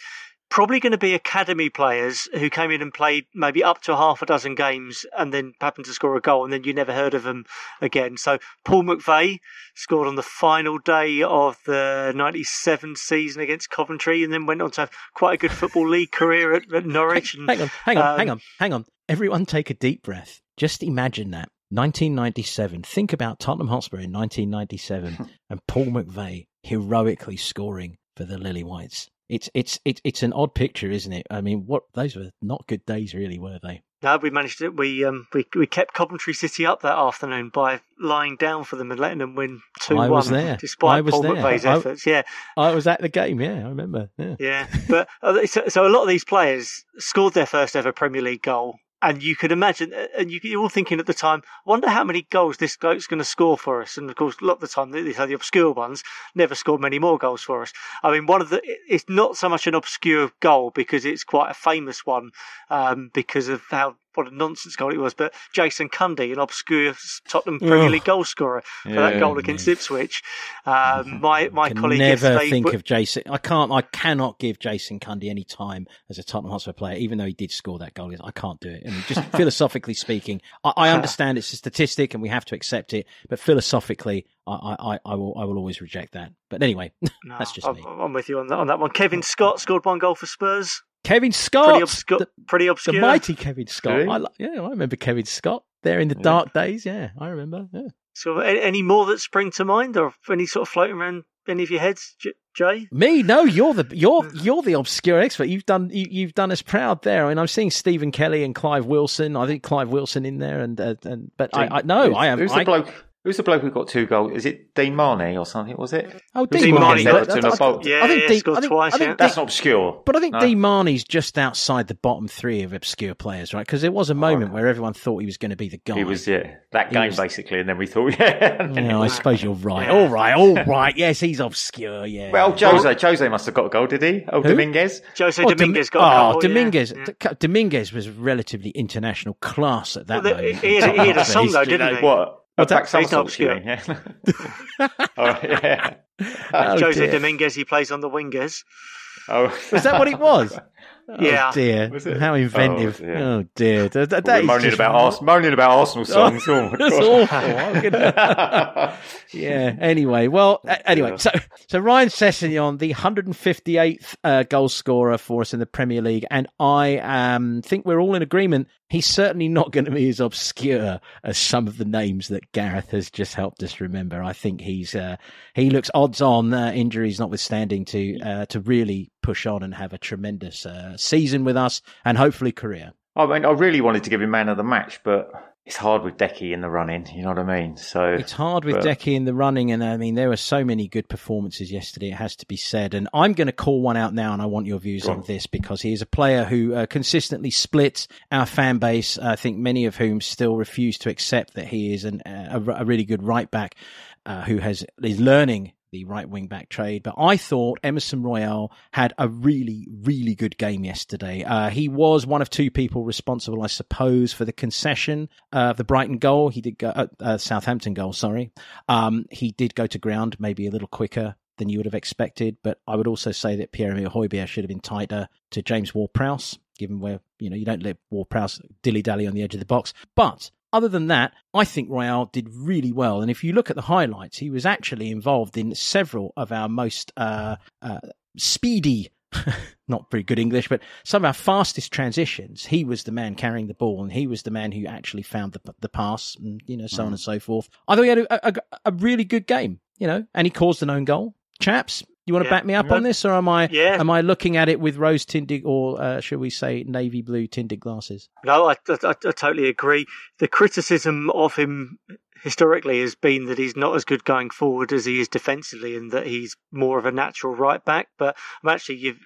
probably going to be academy players who came in and played maybe up to half a dozen games and then happened to score a goal and then you never heard of them again. So Paul McVeigh scored on the final day of the 97 season against Coventry and then went on to have quite a good Football League career at, at Norwich. And, hang on, hang on, um, hang on, hang on. Everyone take a deep breath. Just imagine that. 1997. Think about Tottenham Hotspur in 1997 and Paul McVeigh heroically scoring for the Lily Whites. It's it's it's it's an odd picture, isn't it? I mean, what those were not good days, really, were they? No, we managed it. We um we we kept Coventry City up that afternoon by lying down for them and letting them win two one. there Despite Paul there. McVeigh's I, efforts. Yeah, I was at the game. Yeah, I remember. Yeah, yeah. but uh, so, so a lot of these players scored their first ever Premier League goal and you could imagine, and you, you're all thinking at the time, wonder how many goals this bloke's going to score for us. And of course, a lot of the time, these are the obscure ones, never scored many more goals for us. I mean, one of the, it's not so much an obscure goal because it's quite a famous one um, because of how what a nonsense goal it was. But Jason Cundy, an obscure Tottenham Premier League goal scorer for yeah, that goal against. Ipswich. Um, my my colleague never think of Jason. I can't. I cannot give Jason Cundy any time as a Tottenham Hotspur player, even though he did score that goal. I can't do it. I mean, just philosophically speaking, I, I understand it's a statistic and we have to accept it, but philosophically, I, I, I will I will always reject that. But anyway, no, that's just I'm, me. I'm with you on that on that one. Kevin Scott scored one goal for Spurs. Kevin Scott, pretty, obscure, the, pretty obscure, the mighty Kevin Scott. I, yeah, I remember Kevin Scott there in the yeah. dark days. Yeah, I remember. Yeah. So, any more that spring to mind, or any sort of floating around any of your heads, Jay? Me? No, you're the you're you're the obscure expert. You've done you, have done us proud there. I mean, I'm seeing Stephen Kelly and Clive Wilson. I think Clive Wilson in there, and uh, and but I, I no, I am. Who's I, the bloke? Who's the bloke who got two goals? Is it Dean Marney or something? Was it? Oh, Dean, Dean Marney. Marney. Everton I, yeah, I think yeah, Dean, scored I think, twice. I think yeah. That's not obscure. But I think no. Dean Marney's just outside the bottom three of obscure players, right? Because there was a oh, moment oh, where everyone thought he was going to be the guy. He was, yeah, that game was, basically, and then we thought, yeah. yeah, I suppose you're right. All right, all right. Yes, he's obscure. Yeah. Well, Jose, Jose must have got a goal, did he? Oh, who? Dominguez. Jose oh, Dominguez got a ah, goal. Oh, Dominguez. Dominguez was relatively international class at that well, moment. He had, he had a song though, didn't he? What? What's that? He's not. Yeah. All right, yeah. Oh, Jose dear. Dominguez, he plays on the wingers. Oh, was that what it was? Oh, yeah. dear. How inventive. Oh, dear. Oh, dear. That, that, that moaning, about Ars- moaning about Arsenal songs. Oh, that's awful. yeah. Anyway, well, anyway, so so Ryan Sessegnon, the 158th uh, goal scorer for us in the Premier League, and I um, think we're all in agreement. He's certainly not going to be as obscure as some of the names that Gareth has just helped us remember. I think he's uh, he looks odds on, uh, injuries notwithstanding, to uh, to really push on and have a tremendous uh, season with us and hopefully career. I mean, I really wanted to give him man of the match, but it's hard with Deki in the running. You know what I mean? So it's hard with but... Deki in the running, and I mean there were so many good performances yesterday. It has to be said, and I'm going to call one out now, and I want your views on. on this because he is a player who uh, consistently splits our fan base. I think many of whom still refuse to accept that he is an, a, a really good right back uh, who has is learning the right wing back trade. But I thought Emerson Royal had a really, really good game yesterday. Uh, he was one of two people responsible, I suppose, for the concession of the Brighton goal. He did go, uh, uh, Southampton goal, sorry. Um, he did go to ground maybe a little quicker than you would have expected. But I would also say that Pierre Emile Højbjerg should have been tighter to James Ward Prowse, given where, you know, you don't let Ward Prowse dilly dally on the edge of the box. But other than that, I think Royal did really well. And if you look at the highlights, he was actually involved in several of our most uh, uh, speedy, not very good English, but some of our fastest transitions. He was the man carrying the ball, and he was the man who actually found the the pass, and you know, so mm. on and so forth. I thought he had a, a, a really good game, you know, and he caused an own goal. Chaps, you want to yeah. back me up on this, or am I yeah. am I looking at it with rose tinted, or uh, shall we say navy blue tinted glasses? No, I, I, I, totally agree. The criticism of him historically has been that he's not as good going forward as he is defensively, and that he's more of a natural right back. But actually, you've,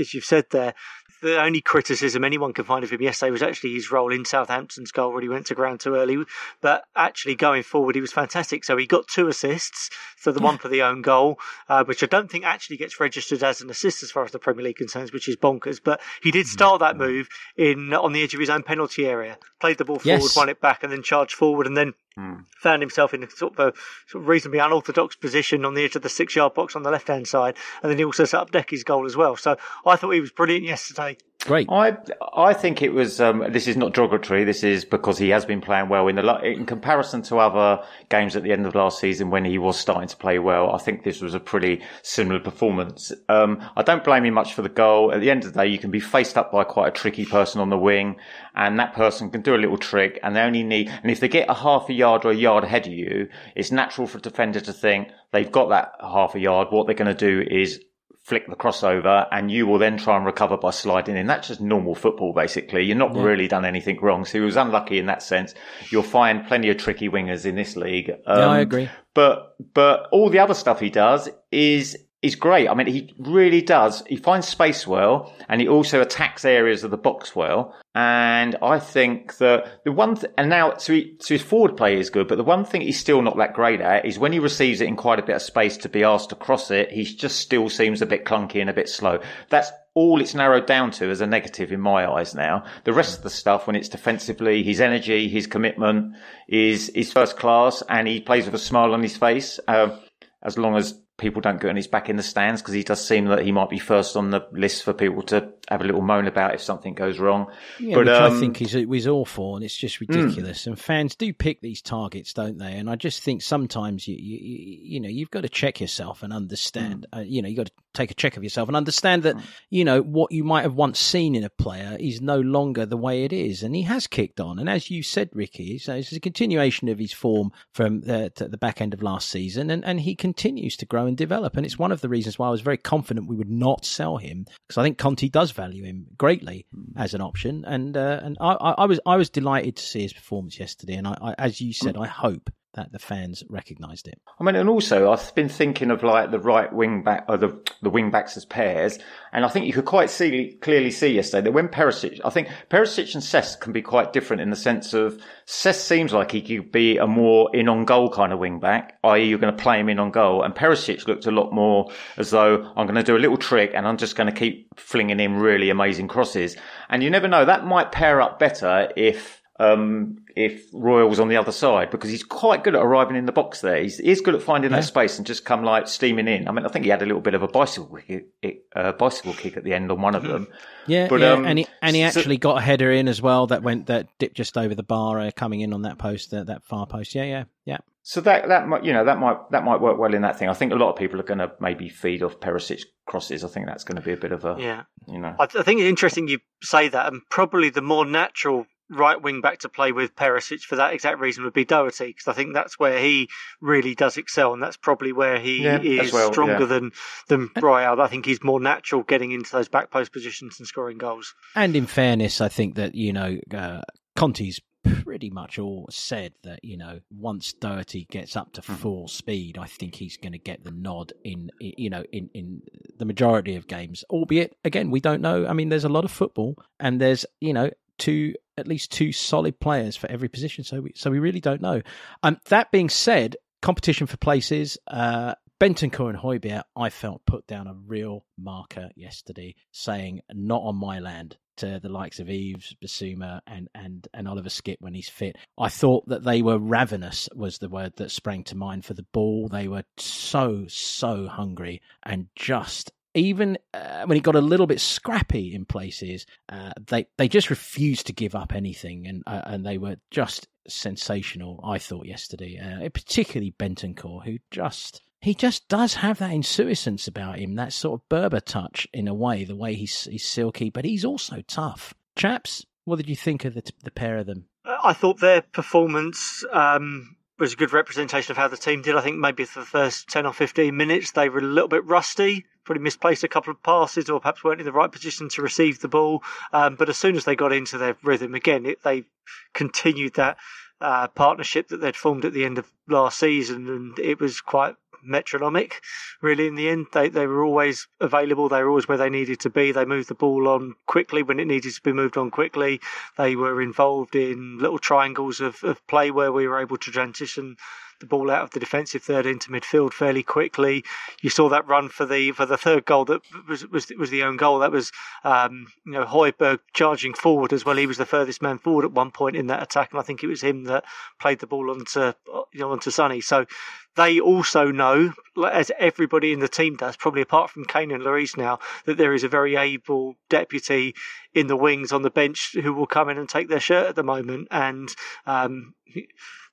as you've said there, the only criticism anyone can find of him yesterday was actually his role in Southampton's goal when he went to ground too early. But actually, going forward, he was fantastic. So he got two assists. So the yeah. one for the own goal, uh, which I don't think actually gets registered as an assist as far as the Premier League concerns, which is bonkers. But he did start that move in on the edge of his own penalty area, played the ball forward, yes. won it back, and then charged forward, and then Mm. Found himself in a sort of a sort of reasonably unorthodox position on the edge of the six yard box on the left hand side, and then he also set up Deki's goal as well. So I thought he was brilliant yesterday. Great. I I think it was. Um, this is not derogatory. This is because he has been playing well in the in comparison to other games at the end of last season when he was starting to play well. I think this was a pretty similar performance. Um, I don't blame him much for the goal. At the end of the day, you can be faced up by quite a tricky person on the wing, and that person can do a little trick, and they only need. And if they get a half a yard or a yard ahead of you, it's natural for a defender to think they've got that half a yard. What they're going to do is flick the crossover and you will then try and recover by sliding in. That's just normal football, basically. You're not yeah. really done anything wrong. So he was unlucky in that sense. You'll find plenty of tricky wingers in this league. Um, yeah, I agree. But, but all the other stuff he does is is great. I mean, he really does. He finds space well, and he also attacks areas of the box well. And I think that the one, th- and now, so, his forward play is good, but the one thing he's still not that great at is when he receives it in quite a bit of space to be asked to cross it, he just still seems a bit clunky and a bit slow. That's all it's narrowed down to as a negative in my eyes now. The rest of the stuff, when it's defensively, his energy, his commitment is, is first class, and he plays with a smile on his face. Uh, as long as people don't get on his back in the stands because he does seem that he might be first on the list for people to have a little moan about if something goes wrong. Yeah, but, which um, I think is is awful and it's just hmm. ridiculous. Mm. And fans do pick these targets, don't they? And I just think sometimes you you, you know you've got to check yourself and understand. Mm. Uh, you know you got to take a check of yourself and understand that mm. you know what you might have once seen in a player is no longer the way it is. And he has kicked on. And as you said, Ricky, so it's a continuation of his form from the, the back end of last season, and and he continues to grow and develop. And it's one of the reasons why I was very confident we would not sell him because I think Conte does value him greatly mm. as an option. And uh, and I, I, was I was delighted to see his performance yesterday. And I, I as you said, I hope that the fans recognised it. I mean, and also I've been thinking of like the right wing back or the the wing backs as pairs, and I think you could quite see clearly see yesterday that when Perisic, I think Perisic and Sess can be quite different in the sense of Sess seems like he could be a more in on goal kind of wing back, i.e., you're going to play him in on goal, and Perisic looked a lot more as though I'm going to do a little trick and I'm just going to keep flinging in really amazing crosses, and you never know that might pair up better if um, if Royal was on the other side because he's quite good at arriving in the box there. He's, he's good at finding yeah. that space and just come like steaming in. I mean, I think he had a little bit of a bicycle kick, uh, bicycle kick at the end on one of them. Yeah, but, yeah. Um, and he and he actually so, got a header in as well that went that dipped just over the bar, uh, coming in on that post, that, that far post. Yeah, yeah, yeah. So that that might you know that might that might work well in that thing. I think a lot of people are going to maybe feed off Perisic crosses. I think that's going to be a bit of a yeah. You know, I, I think it's interesting you say that, and probably the more natural right wing back to play with Perisic for that exact reason would be Doherty because I think that's where he really does excel and that's probably where he yeah, is well, stronger yeah. than than Royal. I think he's more natural getting into those back post positions and scoring goals. And in fairness, I think that you know uh, Conte's pretty much all said that you know once Doherty gets up to mm-hmm. full speed, I think he's going to get the nod in you know in in the majority of games. Albeit again, we don't know. I mean, there's a lot of football, and there's you know two at least two solid players for every position. So we so we really don't know. Um, that being said, competition for places. Uh, Bentancur and Højbjerg, I felt put down a real marker yesterday, saying "not on my land" to the likes of Yves, Bissouma, and and and Oliver Skipp when he's fit. I thought that they were ravenous was the word that sprang to mind for the ball. They were so so hungry and just even uh, when it got a little bit scrappy in places, uh, they they just refused to give up anything, and uh, and they were just sensational. I thought yesterday, uh, particularly Bentancur, who just he just does have that insouciance about him, that sort of Berber touch in a way, the way he's he's silky, but he's also tough. Chaps, what did you think of the the pair of them? I thought their performance. Um was a good representation of how the team did. I think maybe for the first 10 or 15 minutes, they were a little bit rusty, probably misplaced a couple of passes or perhaps weren't in the right position to receive the ball. Um, but as soon as they got into their rhythm again, it, they continued that uh, partnership that they'd formed at the end of last season, and it was quite metronomic. Really, in the end, they they were always available. They were always where they needed to be. They moved the ball on quickly when it needed to be moved on quickly. They were involved in little triangles of, of play where we were able to transition the ball out of the defensive third into midfield fairly quickly. You saw that run for the for the third goal that was was was the own goal. That was um, you know Højbjerg charging forward as well. He was the furthest man forward at one point in that attack, and I think it was him that played the ball onto you know onto Sonny. So they also know, as everybody in the team does, probably apart from Kane and Lloris now, that there is a very able deputy in the wings on the bench who will come in and take their shirt at the moment, and um,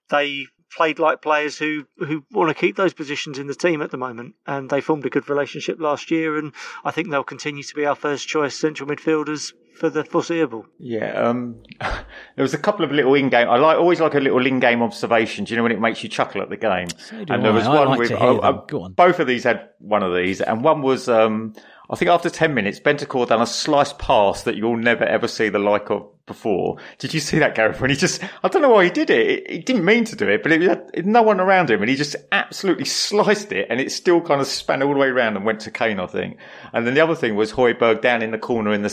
they played like players who, who want to keep those positions in the team at the moment. And they formed a good relationship last year, and I think they'll continue to be our first choice central midfielders for the foreseeable. Yeah, um, there was a couple of little in-game. I like always like a little in-game observation. Do you know when it makes you chuckle at the game? So and there was I. one like with oh, uh, both of these had one of these, and one was um, I think after 10 minutes, Bentancur done a slice pass that you'll never ever see the like of before. Did you see that, Gareth? When he just, I don't know why he did it. He didn't mean to do it, but it had no one around him and he just absolutely sliced it and it still kind of span all the way around and went to Kane, I think. And then the other thing was Højbjerg down in the corner in the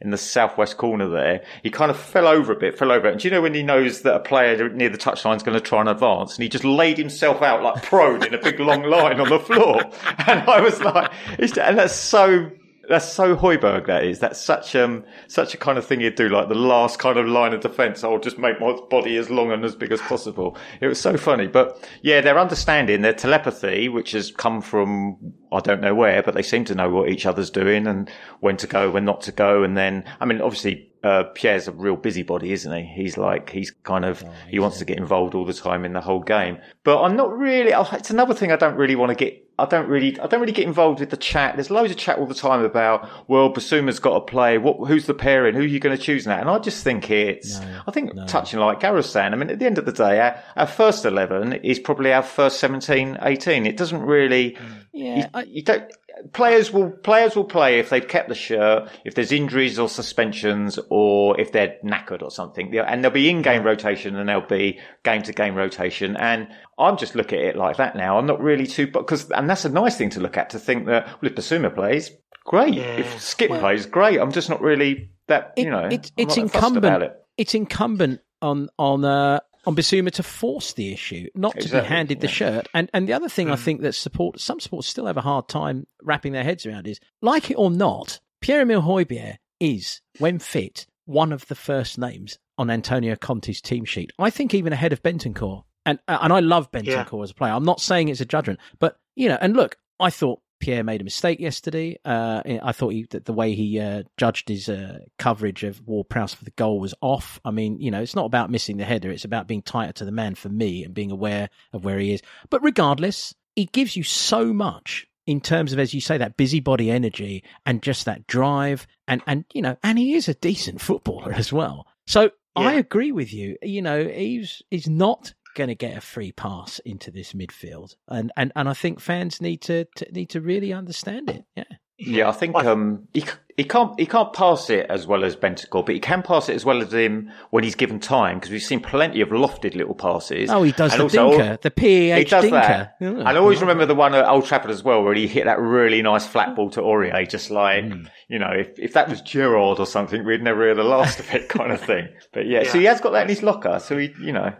in the southwest corner there. He kind of fell over a bit, fell over. And do you know when he knows that a player near the touchline is going to try and advance? And he just laid himself out like prone in a big long line on the floor. And I was like, and that's so that's so Højbjerg. That is. That's such um such a kind of thing you'd do. Like the last kind of line of defence. I'll just make my body as long and as big as possible. It was so funny. But yeah, their understanding, their telepathy, which has come from I don't know where, but they seem to know what each other's doing and when to go, when not to go. And then, I mean, obviously, uh, Pierre's a real busybody, isn't he? He's like, he's kind of, oh, he wants to get involved all the time in the whole game. But I'm not really, it's another thing I don't really want to get I don't really, I don't really get involved with the chat. There's loads of chat all the time about, well, Bissouma's got to play. What, who's the pairing? Who are you going to choose now? And I just think it's, no, I think no. touching like Gareth saying, I mean, at the end of the day, our, our, first 11 is probably our first 17, 18. It doesn't really, mm. yeah, you, I, you don't, players will players will play if they've kept the shirt, if there's injuries or suspensions, or if they're knackered or something. And there'll be in-game rotation and there'll be game-to-game rotation. And I'm just looking at it like that now. I'm not really too because, and that's a nice thing to look at to think that well, if Bissouma plays, great. Yeah. If Skipp well, plays, great. I'm just not really that you know. It, it's incumbent. It. It's incumbent on on uh, on Bissouma to force the issue, not exactly, to be handed the shirt. And and the other thing mm. I think that support some sports still have a hard time wrapping their heads around is, like it or not, Pierre Emile Højbjerg is, when fit, one of the first names on Antonio Conte's team sheet. I think even ahead of Bentancur. And and I love Bentancur yeah. as a player. I'm not saying it's a judgment, but you know, and look, I thought Pierre made a mistake yesterday. Uh, I thought he, that the way he uh, judged his uh, coverage of Ward Prowse for the goal was off. I mean, you know, it's not about missing the header; it's about being tighter to the man for me and being aware of where he is. But regardless, he gives you so much in terms of, as you say, that busybody energy and just that drive, and and you know, and he is a decent footballer as well. So yeah. I agree with you. You know, he's he's not going to get a free pass into this midfield, and and, and I think fans need to, to need to really understand it. Yeah. Yeah, I think um, he he can't he can't pass it as well as Bentancur, but he can pass it as well as him when he's given time because we've seen plenty of lofted little passes. Oh, he does and the also, dinker, the PEH he does dinker. That. Oh, and I always remember the one at Old Trafford as well, where he hit that really nice flat ball to Aurier, just like mm. you know, if if that was Gerrard or something, we'd never hear the last of it, kind of thing. But yeah, yeah, so he has got that in his locker, so he you know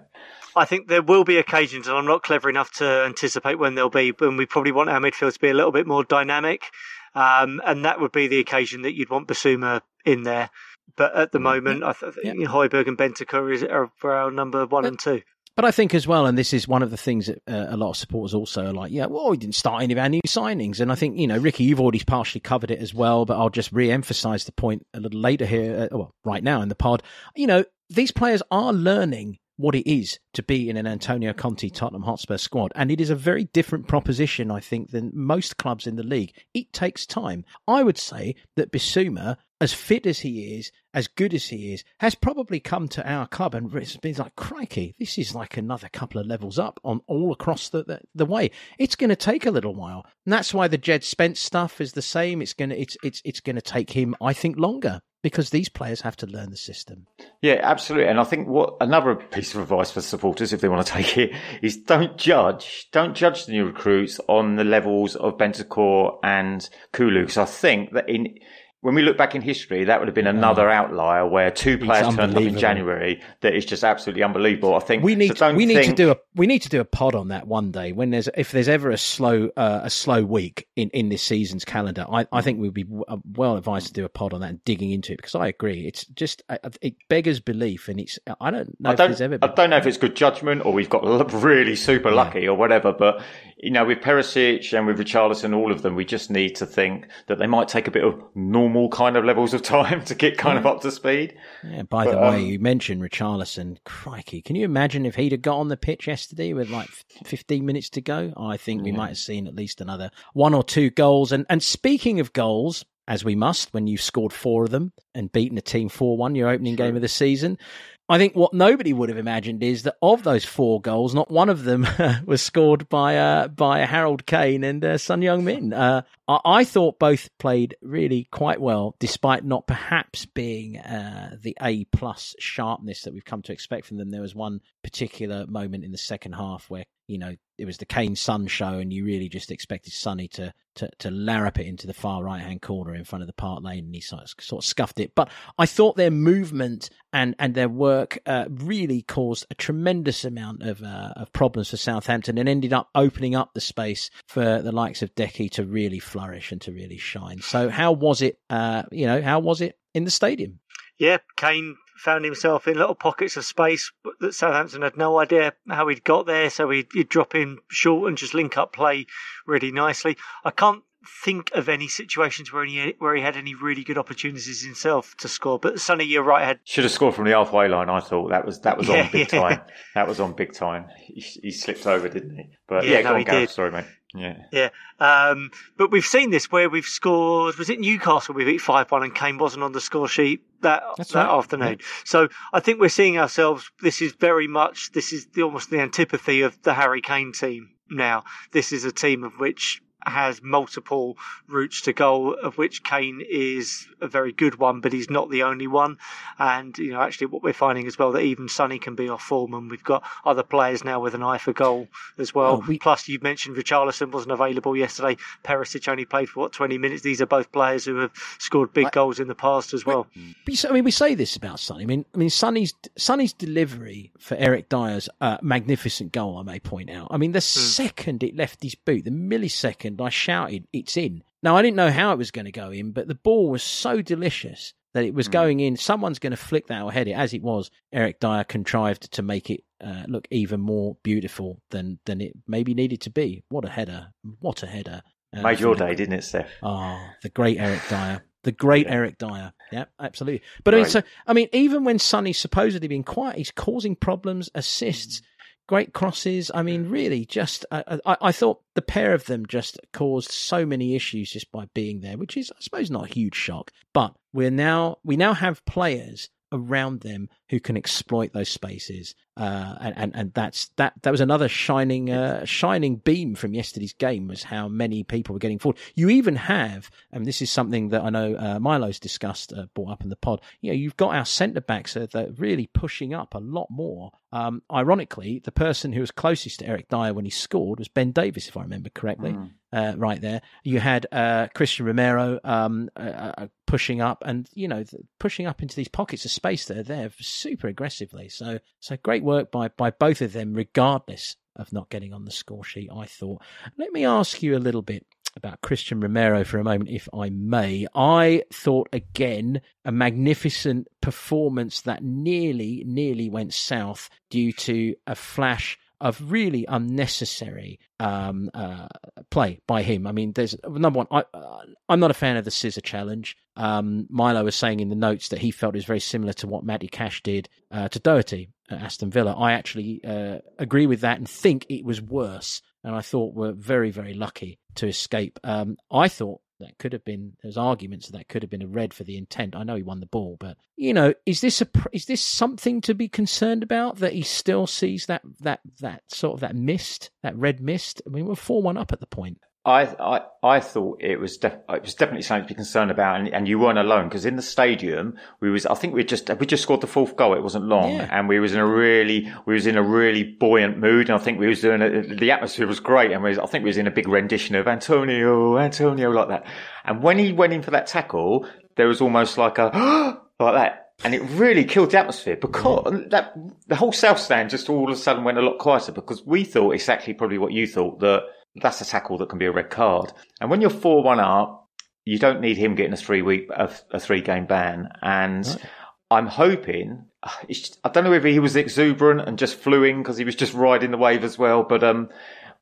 I think there will be occasions, and I'm not clever enough to anticipate when there'll be, when we probably want our midfield to be a little bit more dynamic. Um, and that would be the occasion that you'd want Bissouma in there. But at the mm, moment, yeah. I think yeah. And Bentancur is, are our number one but, and two. But I think as well, and this is one of the things that uh, a lot of supporters also are like, yeah, well, we didn't start any of our new signings. And I think, you know, Ricky, you've already partially covered it as well, but I'll just re emphasize the point a little later here, uh, well, right now in the pod. You know, these players are learning what it is to be in an Antonio Conte Tottenham Hotspur squad. And it is a very different proposition, I think, than most clubs in the league. It takes time. I would say that Bissouma, as fit as he is, as good as he is, has probably come to our club and it's been like, crikey, this is like another couple of levels up on all across the, the, the way. It's going to take a little while. And that's why the Jed Spence stuff is the same. It's going to, it's, it's, it's going to take him, I think, longer because these players have to learn the system. Yeah, absolutely. And I think what another piece of advice for supporters, if they want to take it, is don't judge, don't judge the new recruits on the levels of Bentancur and Kulu. Because I think that in when we look back in history, that would have been another outlier where two players turned up in January that is just absolutely unbelievable. I think we need so we need think... to do a we need to do a pod on that one day when there's if there's ever a slow uh, a slow week in, in this season's calendar. I, I think we'd be uh, well advised to do a pod on that and digging into it because I agree. It's just uh, it beggars belief, and it's I don't know I don't, ever been... I don't know if it's good judgment or we've got really super lucky yeah. or whatever, but you know with Perisic and with Richarlison, all of them, we just need to think that they might take a bit of normal normal kind of levels of time to get kind of up to speed. Yeah, by but, the way, um, you mentioned Richarlison. Crikey, can you imagine if he'd have got on the pitch yesterday with like 15 minutes to go? I think we yeah. might have seen at least another one or two goals. And and speaking of goals, as we must when you've scored four of them and beaten a team 4 1, your opening game of the season. I think what nobody would have imagined is that of those four goals, not one of them was scored by uh, by Harold Kane and uh, Son Heung-min. Uh, I-, I, thought both played really quite well, despite not perhaps being uh, the A plus sharpness that we've come to expect from them. There was one particular moment in the second half where you know it was the Kane Sun show, and you really just expected Sonny to to to larrup it into the far right hand corner in front of the Park Lane, and he sort of, sort of scuffed it. But I thought their movement and and their work uh, really caused a tremendous amount of uh, of problems for Southampton, and ended up opening up the space for the likes of Deki to really flourish and to really shine. So how was it? Uh, you know, how was it in the stadium? Yeah, Kane found himself in little pockets of space that Southampton had no idea how he'd got there. So he'd, he'd drop in short and just link up play really nicely. I can't think of any situations where he where he had any really good opportunities himself to score. But Sonny, you're right. Had should have scored from the halfway line. I thought that was that was yeah, on big yeah. time. That was on big time. He, he, slipped over, didn't he? But yeah, yeah no, go on, he Gareth. did. Sorry, mate. Yeah. Yeah. Um, but we've seen this where we've scored, was it Newcastle? We beat 5 1 and Kane wasn't on the score sheet that, That's that right. afternoon. Yeah. So I think we're seeing ourselves, this is very much, this is the, almost the antipathy of the Harry Kane team now. This is a team of which has multiple routes to goal, of which Kane is a very good one, but he's not the only one. And, you know, actually what we're finding as well, that even Sonny can be off form, and we've got other players now with an eye for goal as well. Oh, we... Plus, you mentioned Richarlison wasn't available yesterday. Perisic only played for, what, 20 minutes? These are both players who have scored big I... goals in the past as well. I mean, we say this about Sonny. I mean, I mean, Sonny's, Sonny's delivery for Eric Dier's uh, magnificent goal, I may point out. I mean, the mm. second it left his boot, the millisecond I shouted, It's in. Now, I didn't know how it was going to go in, but the ball was so delicious that it was mm. going in. Someone's going to flick that or head it. As it was, Eric Dier contrived to make it uh, look even more beautiful than, than it maybe needed to be. What a header. What a header. Uh, Made your day, didn't it, Steff? Oh, the great Eric Dier. The great yeah. Eric Dier. Yeah, absolutely. But right. I mean, so, I mean, even when Sonny's supposedly been quiet, he's causing problems, assists. Mm great crosses. I mean, really, just uh, I, I, thought the pair of them just caused so many issues just by being there, which is, I suppose, not a huge shock. But we're now we now have players around them who can exploit those spaces. Uh, and, and, and that's that that was another shining uh, shining beam from yesterday's game was how many people were getting forward. You even have, and this is something that I know uh, Milo's discussed, uh, brought up in the pod. You know, you've got our centre backs that are really pushing up a lot more. Um, ironically, the person who was closest to Eric Dier when he scored was Ben Davies, if I remember correctly. Mm uh, right there. You had uh, Cristian Romero um, uh, uh pushing up, and you know pushing up into these pockets of space that are there super aggressively. So, so great work by by both of them, regardless of not getting on the score sheet. I thought. Let me ask you a little bit about Cristian Romero for a moment, if I may. I thought again a magnificent performance that nearly, nearly went south due to a flash of really unnecessary um, uh, play by him. I mean, there's number one. I, uh, I'm not a fan of the scissor challenge. Um, Milo was saying in the notes that he felt it was very similar to what Matty Cash did uh, to Doherty at Aston Villa. I actually uh, agree with that and think it was worse. And I thought we're very, very lucky to escape. Um, I thought that could have been there's arguments that, that could have been a red for the intent. I know he won the ball, but you know, is this a is this something to be concerned about that he still sees that that that sort of that mist, that red mist? I mean, we're four one up at the point. I, I, I thought it was, def- it was definitely something to be concerned about, and, and you weren't alone because in the stadium we was, I think we just we just scored the fourth goal. It wasn't long, Yeah. and we was in a really we was in a really buoyant mood, and I think we was doing a, the atmosphere was great, and we was, I think we was in a big rendition of Antonio, Antonio like that. And when he went in for that tackle, there was almost like a like that. And it really killed the atmosphere because that the whole South Stand just all of a sudden went a lot quieter because we thought exactly probably what you thought that that's a tackle that can be a red card. And when you're four one up, you don't need him getting a three week a, a three game ban. And Right. I'm hoping it's just, I don't know if he was exuberant and just flew in because he was just riding the wave as well. But um,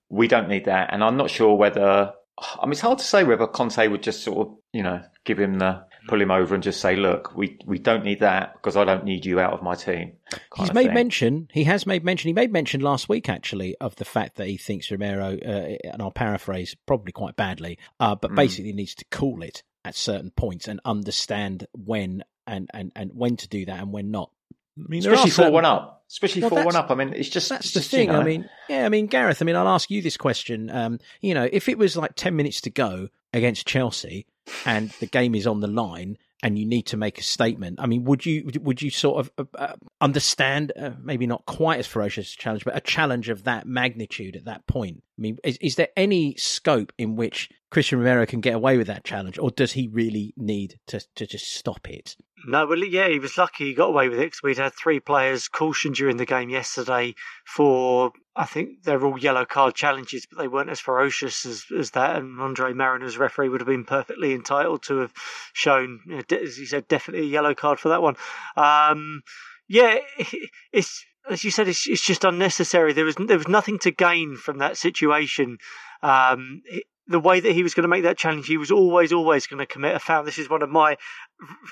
we don't need that, and I'm not sure whether. I mean, it's hard to say whether Conte would just sort of, you know, give him the pull him over and just say, "Look, we we don't need that because I don't need you out of my team." He's made thing. mention. He has made mention. He made mention last week, actually, of the fact that he thinks Romero, uh, and I'll paraphrase probably quite badly, uh, but Mm. basically needs to cool it at certain points and understand when and, and, and when to do that and when not. I mean, especially four certain- one up. Especially Well, four one up. I mean, it's just That's it's the just, you thing. I mean, yeah, I mean, Gareth. I mean, I'll ask you this question. Um, you know, if it was like ten minutes to go against Chelsea, and the game is on the line, and you need to make a statement, I mean, would you would you sort of uh, uh, understand? Uh, maybe not quite as ferocious a challenge, but a challenge of that magnitude at that point. I mean, is, is there any scope in which Cristian Romero can get away with that challenge, or does he really need to to just stop it? No, well, yeah, he was lucky he got away with it because we'd had three players cautioned during the game yesterday for, I think they're all yellow card challenges, but they weren't as ferocious as, as that. And Andre Marriner's referee would have been perfectly entitled to have shown, as he said, definitely a yellow card for that one. Um, yeah, it's as you said, it's, it's just unnecessary. There was there was nothing to gain from that situation. Um, it- the way that he was going to make that challenge, he was always, always going to commit a foul. This is one of my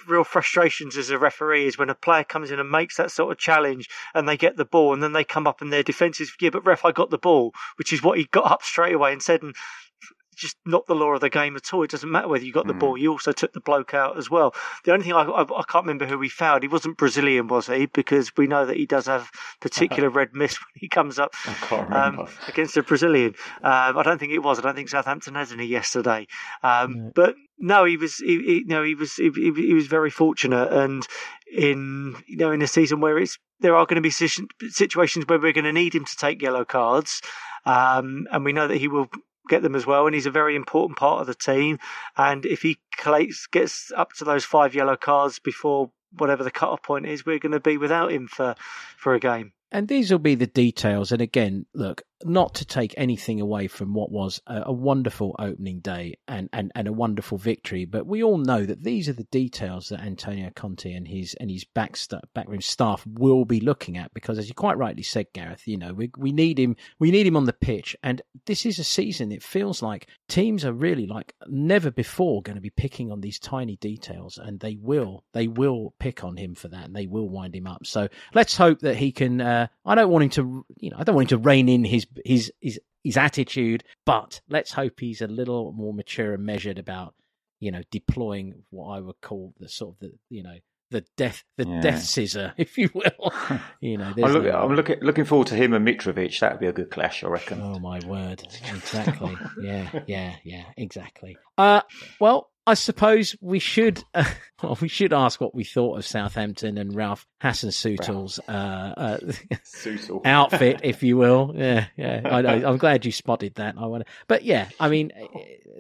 real frustrations as a referee is when a player comes in and makes that sort of challenge and they get the ball and then they come up and their defence is, yeah, but ref, I got the ball, which is what he got up straight away and said, and just not the law of the game at all. It doesn't matter whether you got the Mm. ball. You also took the bloke out as well. The only thing I, I, I can't remember who he fouled. He wasn't Brazilian, was he? Because we know that he does have particular red mist when he comes up I can't remember. um, against a Brazilian. Um, I don't think it was. I don't think Southampton had any yesterday. Um, No. But no, he was. He, he, no, he was. He, he, he was very fortunate, and in you know in a season where it's there are going to be situations where we're going to need him to take yellow cards, um, and we know that he will get them as well. And he's a very important part of the team. And if he gets up to those five yellow cards before whatever the cut-off point is, we're going to be without him for for a game. And these will be the details. And again, look, not to take anything away from what was a, a wonderful opening day and, and, and a wonderful victory, but we all know that these are the details that Antonio Conte and his and his back sta- backroom staff will be looking at because, as you quite rightly said, Gareth, you know we we need him we need him on the pitch, and this is a season. It feels like teams are really like never before going to be picking on these tiny details, and they will they will pick on him for that, and they will wind him up. So let's hope that he can. Uh, I don't want him to, you know, I don't want him to rein in his his his his attitude, but let's hope he's a little more mature and measured about, you know, deploying what I would call the sort of the, you know, the death the Yeah. death scissor, if you will. you know, I'm, look, no- I'm looking looking forward to him and Mitrovic. That would be a good clash, I reckon. Oh my word! Exactly. yeah, yeah, yeah. Exactly. Uh, well, I suppose we should. Uh, well, we should ask what we thought of Southampton and Ralph Hasenhüttl's uh, uh, outfit, if you will. Yeah, yeah. I. I'm glad you spotted that. I want, but yeah. I mean,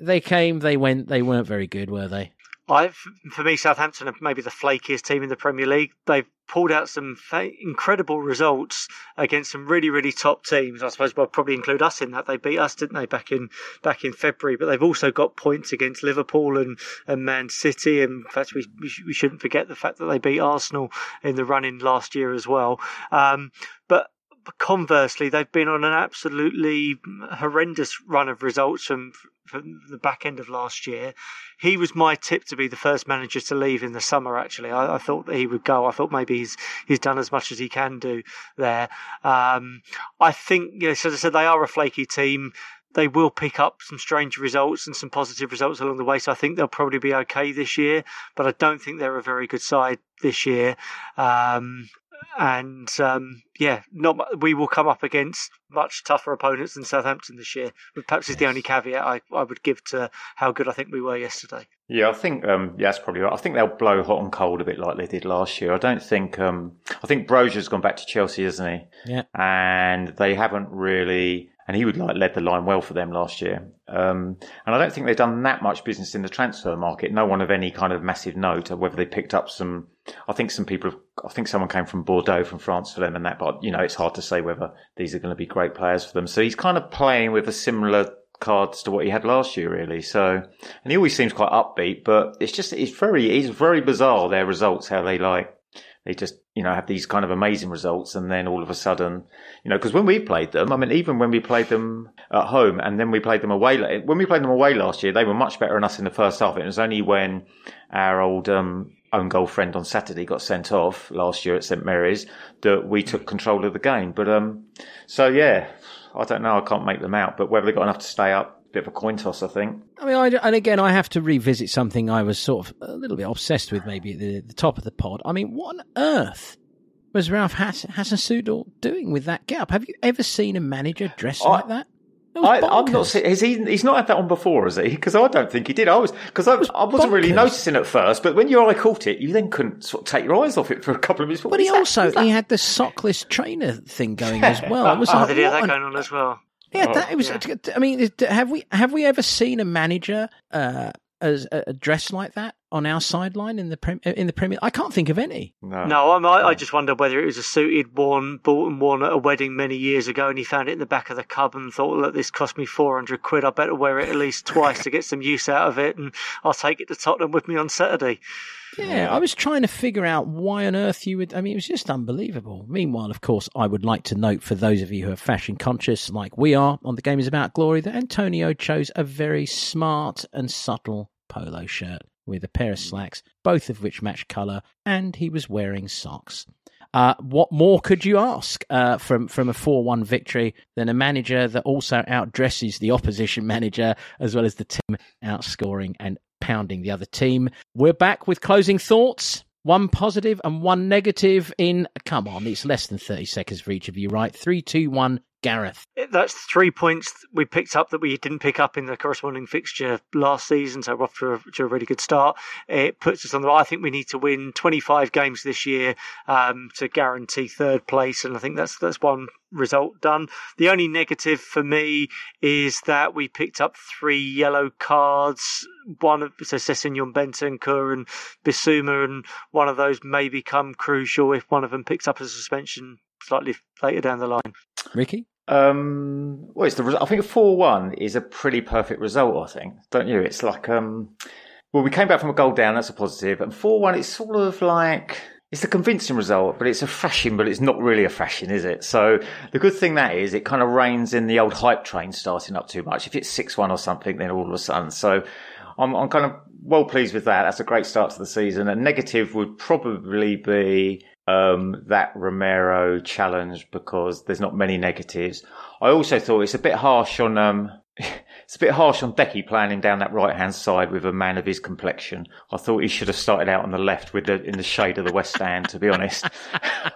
they came, they went, they weren't very good, were they? I, for me, Southampton are maybe the flakiest team in the Premier League. They've pulled out some fa- incredible results against some really, really top teams. I suppose I'll probably include us in that. They beat us, didn't they, back in back in February? But they've also got points against Liverpool and, and Man City. And in fact, we, we, sh- we shouldn't forget the fact that they beat Arsenal in the run in last year as well. Um, but conversely, they've been on an absolutely horrendous run of results from, from the back end of last year. He was my tip to be the first manager to leave in the summer. Actually, I, I thought that he would go. I thought maybe he's he's done as much as he can do there. Um, I think, you know, so as I said, they are a flaky team. They will pick up some strange results and some positive results along the way. So I think they'll probably be okay this year. But I don't think they're a very good side this year. Um, and um, yeah, not we will come up against much tougher opponents than Southampton this year. But perhaps is the only caveat I, I would give to how good I think we were yesterday. Yeah, I think um, yeah, that's probably right. I think they'll blow hot and cold a bit like they did last year. I don't think um, I think Broja's gone back to Chelsea, isn't he? Yeah, and they haven't really and he would like led the line well for them last year. Um, and I don't think they've done that much business in the transfer market. No one of any kind of massive note, whether they picked up some. I think some people. I think someone came from Bordeaux, from France, for them, and that. But you know, it's hard to say whether these are going to be great players for them. So he's kind of playing with a similar cards to what he had last year, really. So, and he always seems quite upbeat, but it's just it's very it's very bizarre their results how they like they just you know have these kind of amazing results and then all of a sudden you know because when we played them i mean even when we played them at home and then we played them away when we played them away last year they were much better than us in the first half it was only when our old um, own goal friend on saturday got sent off last year at st mary's that we took control of the game but um so yeah i don't know i can't make them out but whether they got enough to stay up bit of a coin toss, I think. I mean, I, and again, I have to revisit something I was sort of a little bit obsessed with, maybe at the, the top of the pod. I mean, what on earth was Ralph Hasenhüttl doing with that gap? Have you ever seen a manager dressed like that? I, am not. Has he? He's not had that on before, has he? Because I don't think he did. I was because I, was I wasn't bonkers. really noticing at first, but when your eye caught it, you then couldn't sort of take your eyes off it for a couple of minutes. But he also he had the sockless trainer thing going as well. It was oh, like, did he have that going on as well? Yeah, oh, that was. Yeah. I mean, have we have we ever seen a manager uh, as uh, dressed like that on our sideline in the in the Premier? I can't think of any. No, no I, I just wonder whether it was a suit he'd worn, bought and worn at a wedding many years ago, and he found it in the back of the cub and thought, "Look, this cost me four hundred quid. I better wear it at least twice to get some use out of it, and I'll take it to Tottenham with me on Saturday." Yeah, I was trying to figure out why on earth you would. I mean, it was just unbelievable. Meanwhile, of course, I would like to note for those of you who are fashion conscious, like we are on The Game is About Glory, that Antonio chose a very smart and subtle polo shirt with a pair of slacks, both of which match colour, and he was wearing socks. Uh, what more could you ask uh, from from a four one victory than a manager that also outdresses the opposition manager as well as the team outscoring and pounding the other team. We're back with closing thoughts. One positive and one negative in, come on, it's less than 30 seconds for each of you, right? Three, two, one, Gareth. That's three points we picked up that we didn't pick up in the corresponding fixture last season, so we're off to a, to a really good start. It puts us on the. I think we need to win 25 games this year um, to guarantee third place, and I think that's that's one result done. The only negative for me is that we picked up three yellow cards. One of so Sessegnon, Bentancur, and Bissouma, and one of those may become crucial if one of them picks up a suspension slightly later down the line. Ricky? Um, well, it's the I think a four one is a pretty perfect result. I think, don't you? It's like um, well, we came back from a goal down. That's a positive. positive, and four one. It's sort of like it's a convincing result, but it's a fashion, but it's not really a fashion, is it? So the good thing that is, it kind of reins in the old hype train starting up too much. If it's six one or something, then all of a sudden, so I'm, I'm kind of well pleased with that. That's a great start to the season. A negative would probably be um, that Romero challenge because there's not many negatives. I also thought it's a bit harsh on um, it's a bit harsh on Deki playing him down that right hand side with a man of his complexion. I thought he should have started out on the left with the in the shade of the West Stand. To be honest.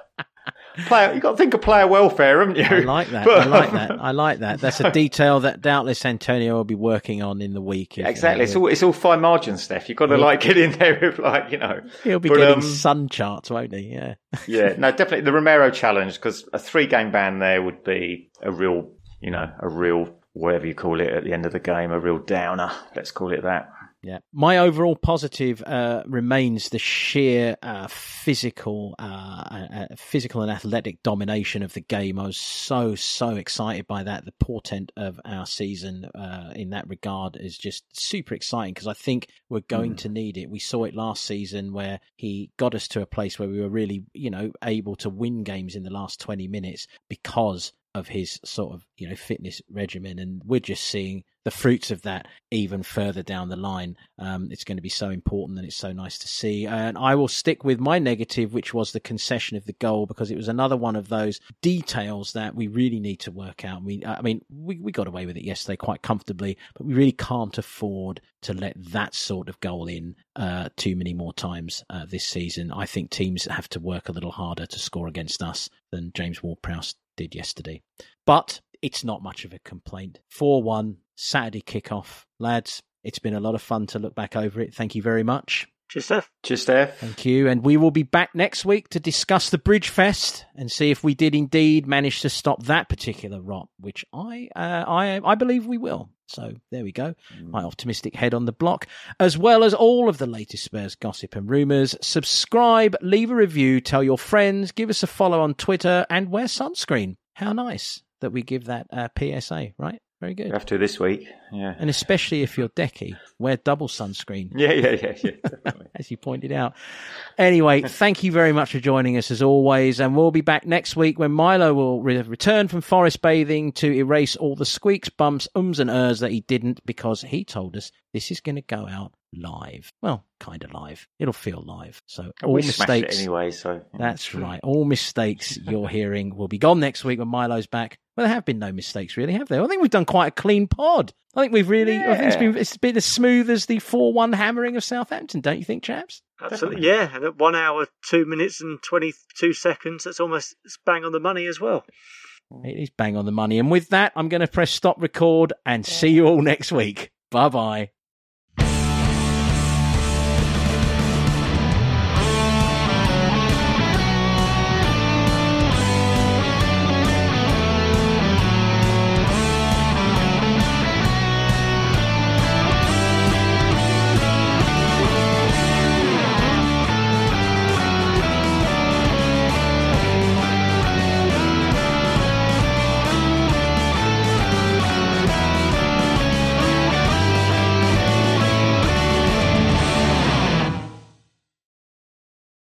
player, you got to think of player welfare, haven't you? I like that. But, I like that. I like that. That's a detail that doubtless Antonio will be working on in the week. exactly. It's all it's all fine margin stuff. You've got to like get in there with like you know. He'll be but, getting um, sun charts, won't he? Yeah. yeah. No, definitely the Romero challenge because a three game ban there would be a real, you know, a real whatever you call it at the end of the game, a real downer. Let's call it that. Yeah, my overall positive uh, remains the sheer uh, physical, uh, uh, physical and athletic domination of the game. I was so so excited by that. The portent of our season uh, in that regard is just super exciting because I think we're going mm. to need it. We saw it last season where he got us to a place where we were really, you know, able to win games in the last twenty minutes because of his sort of you know fitness regimen, and we're just seeing the fruits of that even further down the line. Um, it's going to be so important and it's so nice to see. And I will stick with my negative, which was the concession of the goal, because it was another one of those details that we really need to work out. We, I mean, we, we got away with it yesterday quite comfortably, but we really can't afford to let that sort of goal in uh, too many more times uh, this season. I think teams have to work a little harder to score against us than James Ward-Prowse did yesterday. But it's not much of a complaint. 4 1, Saturday kickoff. Lads, it's been a lot of fun to look back over it. Thank you very much. Cheers, Steff. Cheers, Steff. Thank you. And we will be back next week to discuss the Bridge Fest and see if we did indeed manage to stop that particular rot, which I, uh, I, I believe we will. So there we go. My optimistic head on the block, as well as all of the latest Spurs gossip and rumours. Subscribe, leave a review, tell your friends, give us a follow on Twitter, and wear sunscreen. How nice that we give that uh, PSA, right? Very good. You have to this week. Yeah. And especially if you're Deki, wear double sunscreen. Yeah, yeah, yeah, yeah. As you pointed out. Anyway, thank you very much for joining us as always. And we'll be back next week when Milo will re- return from forest bathing to erase all the squeaks, bumps, ums, and ers that he didn't because he told us this is going to go out live. Well, kind of live. It'll feel live. So all we mistakes. anyway, so. That's right. All mistakes you're hearing will be gone next week when Milo's back. Well, there have been no mistakes, really, have there? I think we've done quite a clean pod. I think we've really, I think it's been, it's been as smooth as the 4 1 hammering of Southampton, don't you think, chaps? Absolutely, yeah. And at one hour, two minutes, and 22 seconds, that's almost it's bang on the money as well. It is bang on the money. And with that, I'm going to press stop record and see you all next week. Bye bye.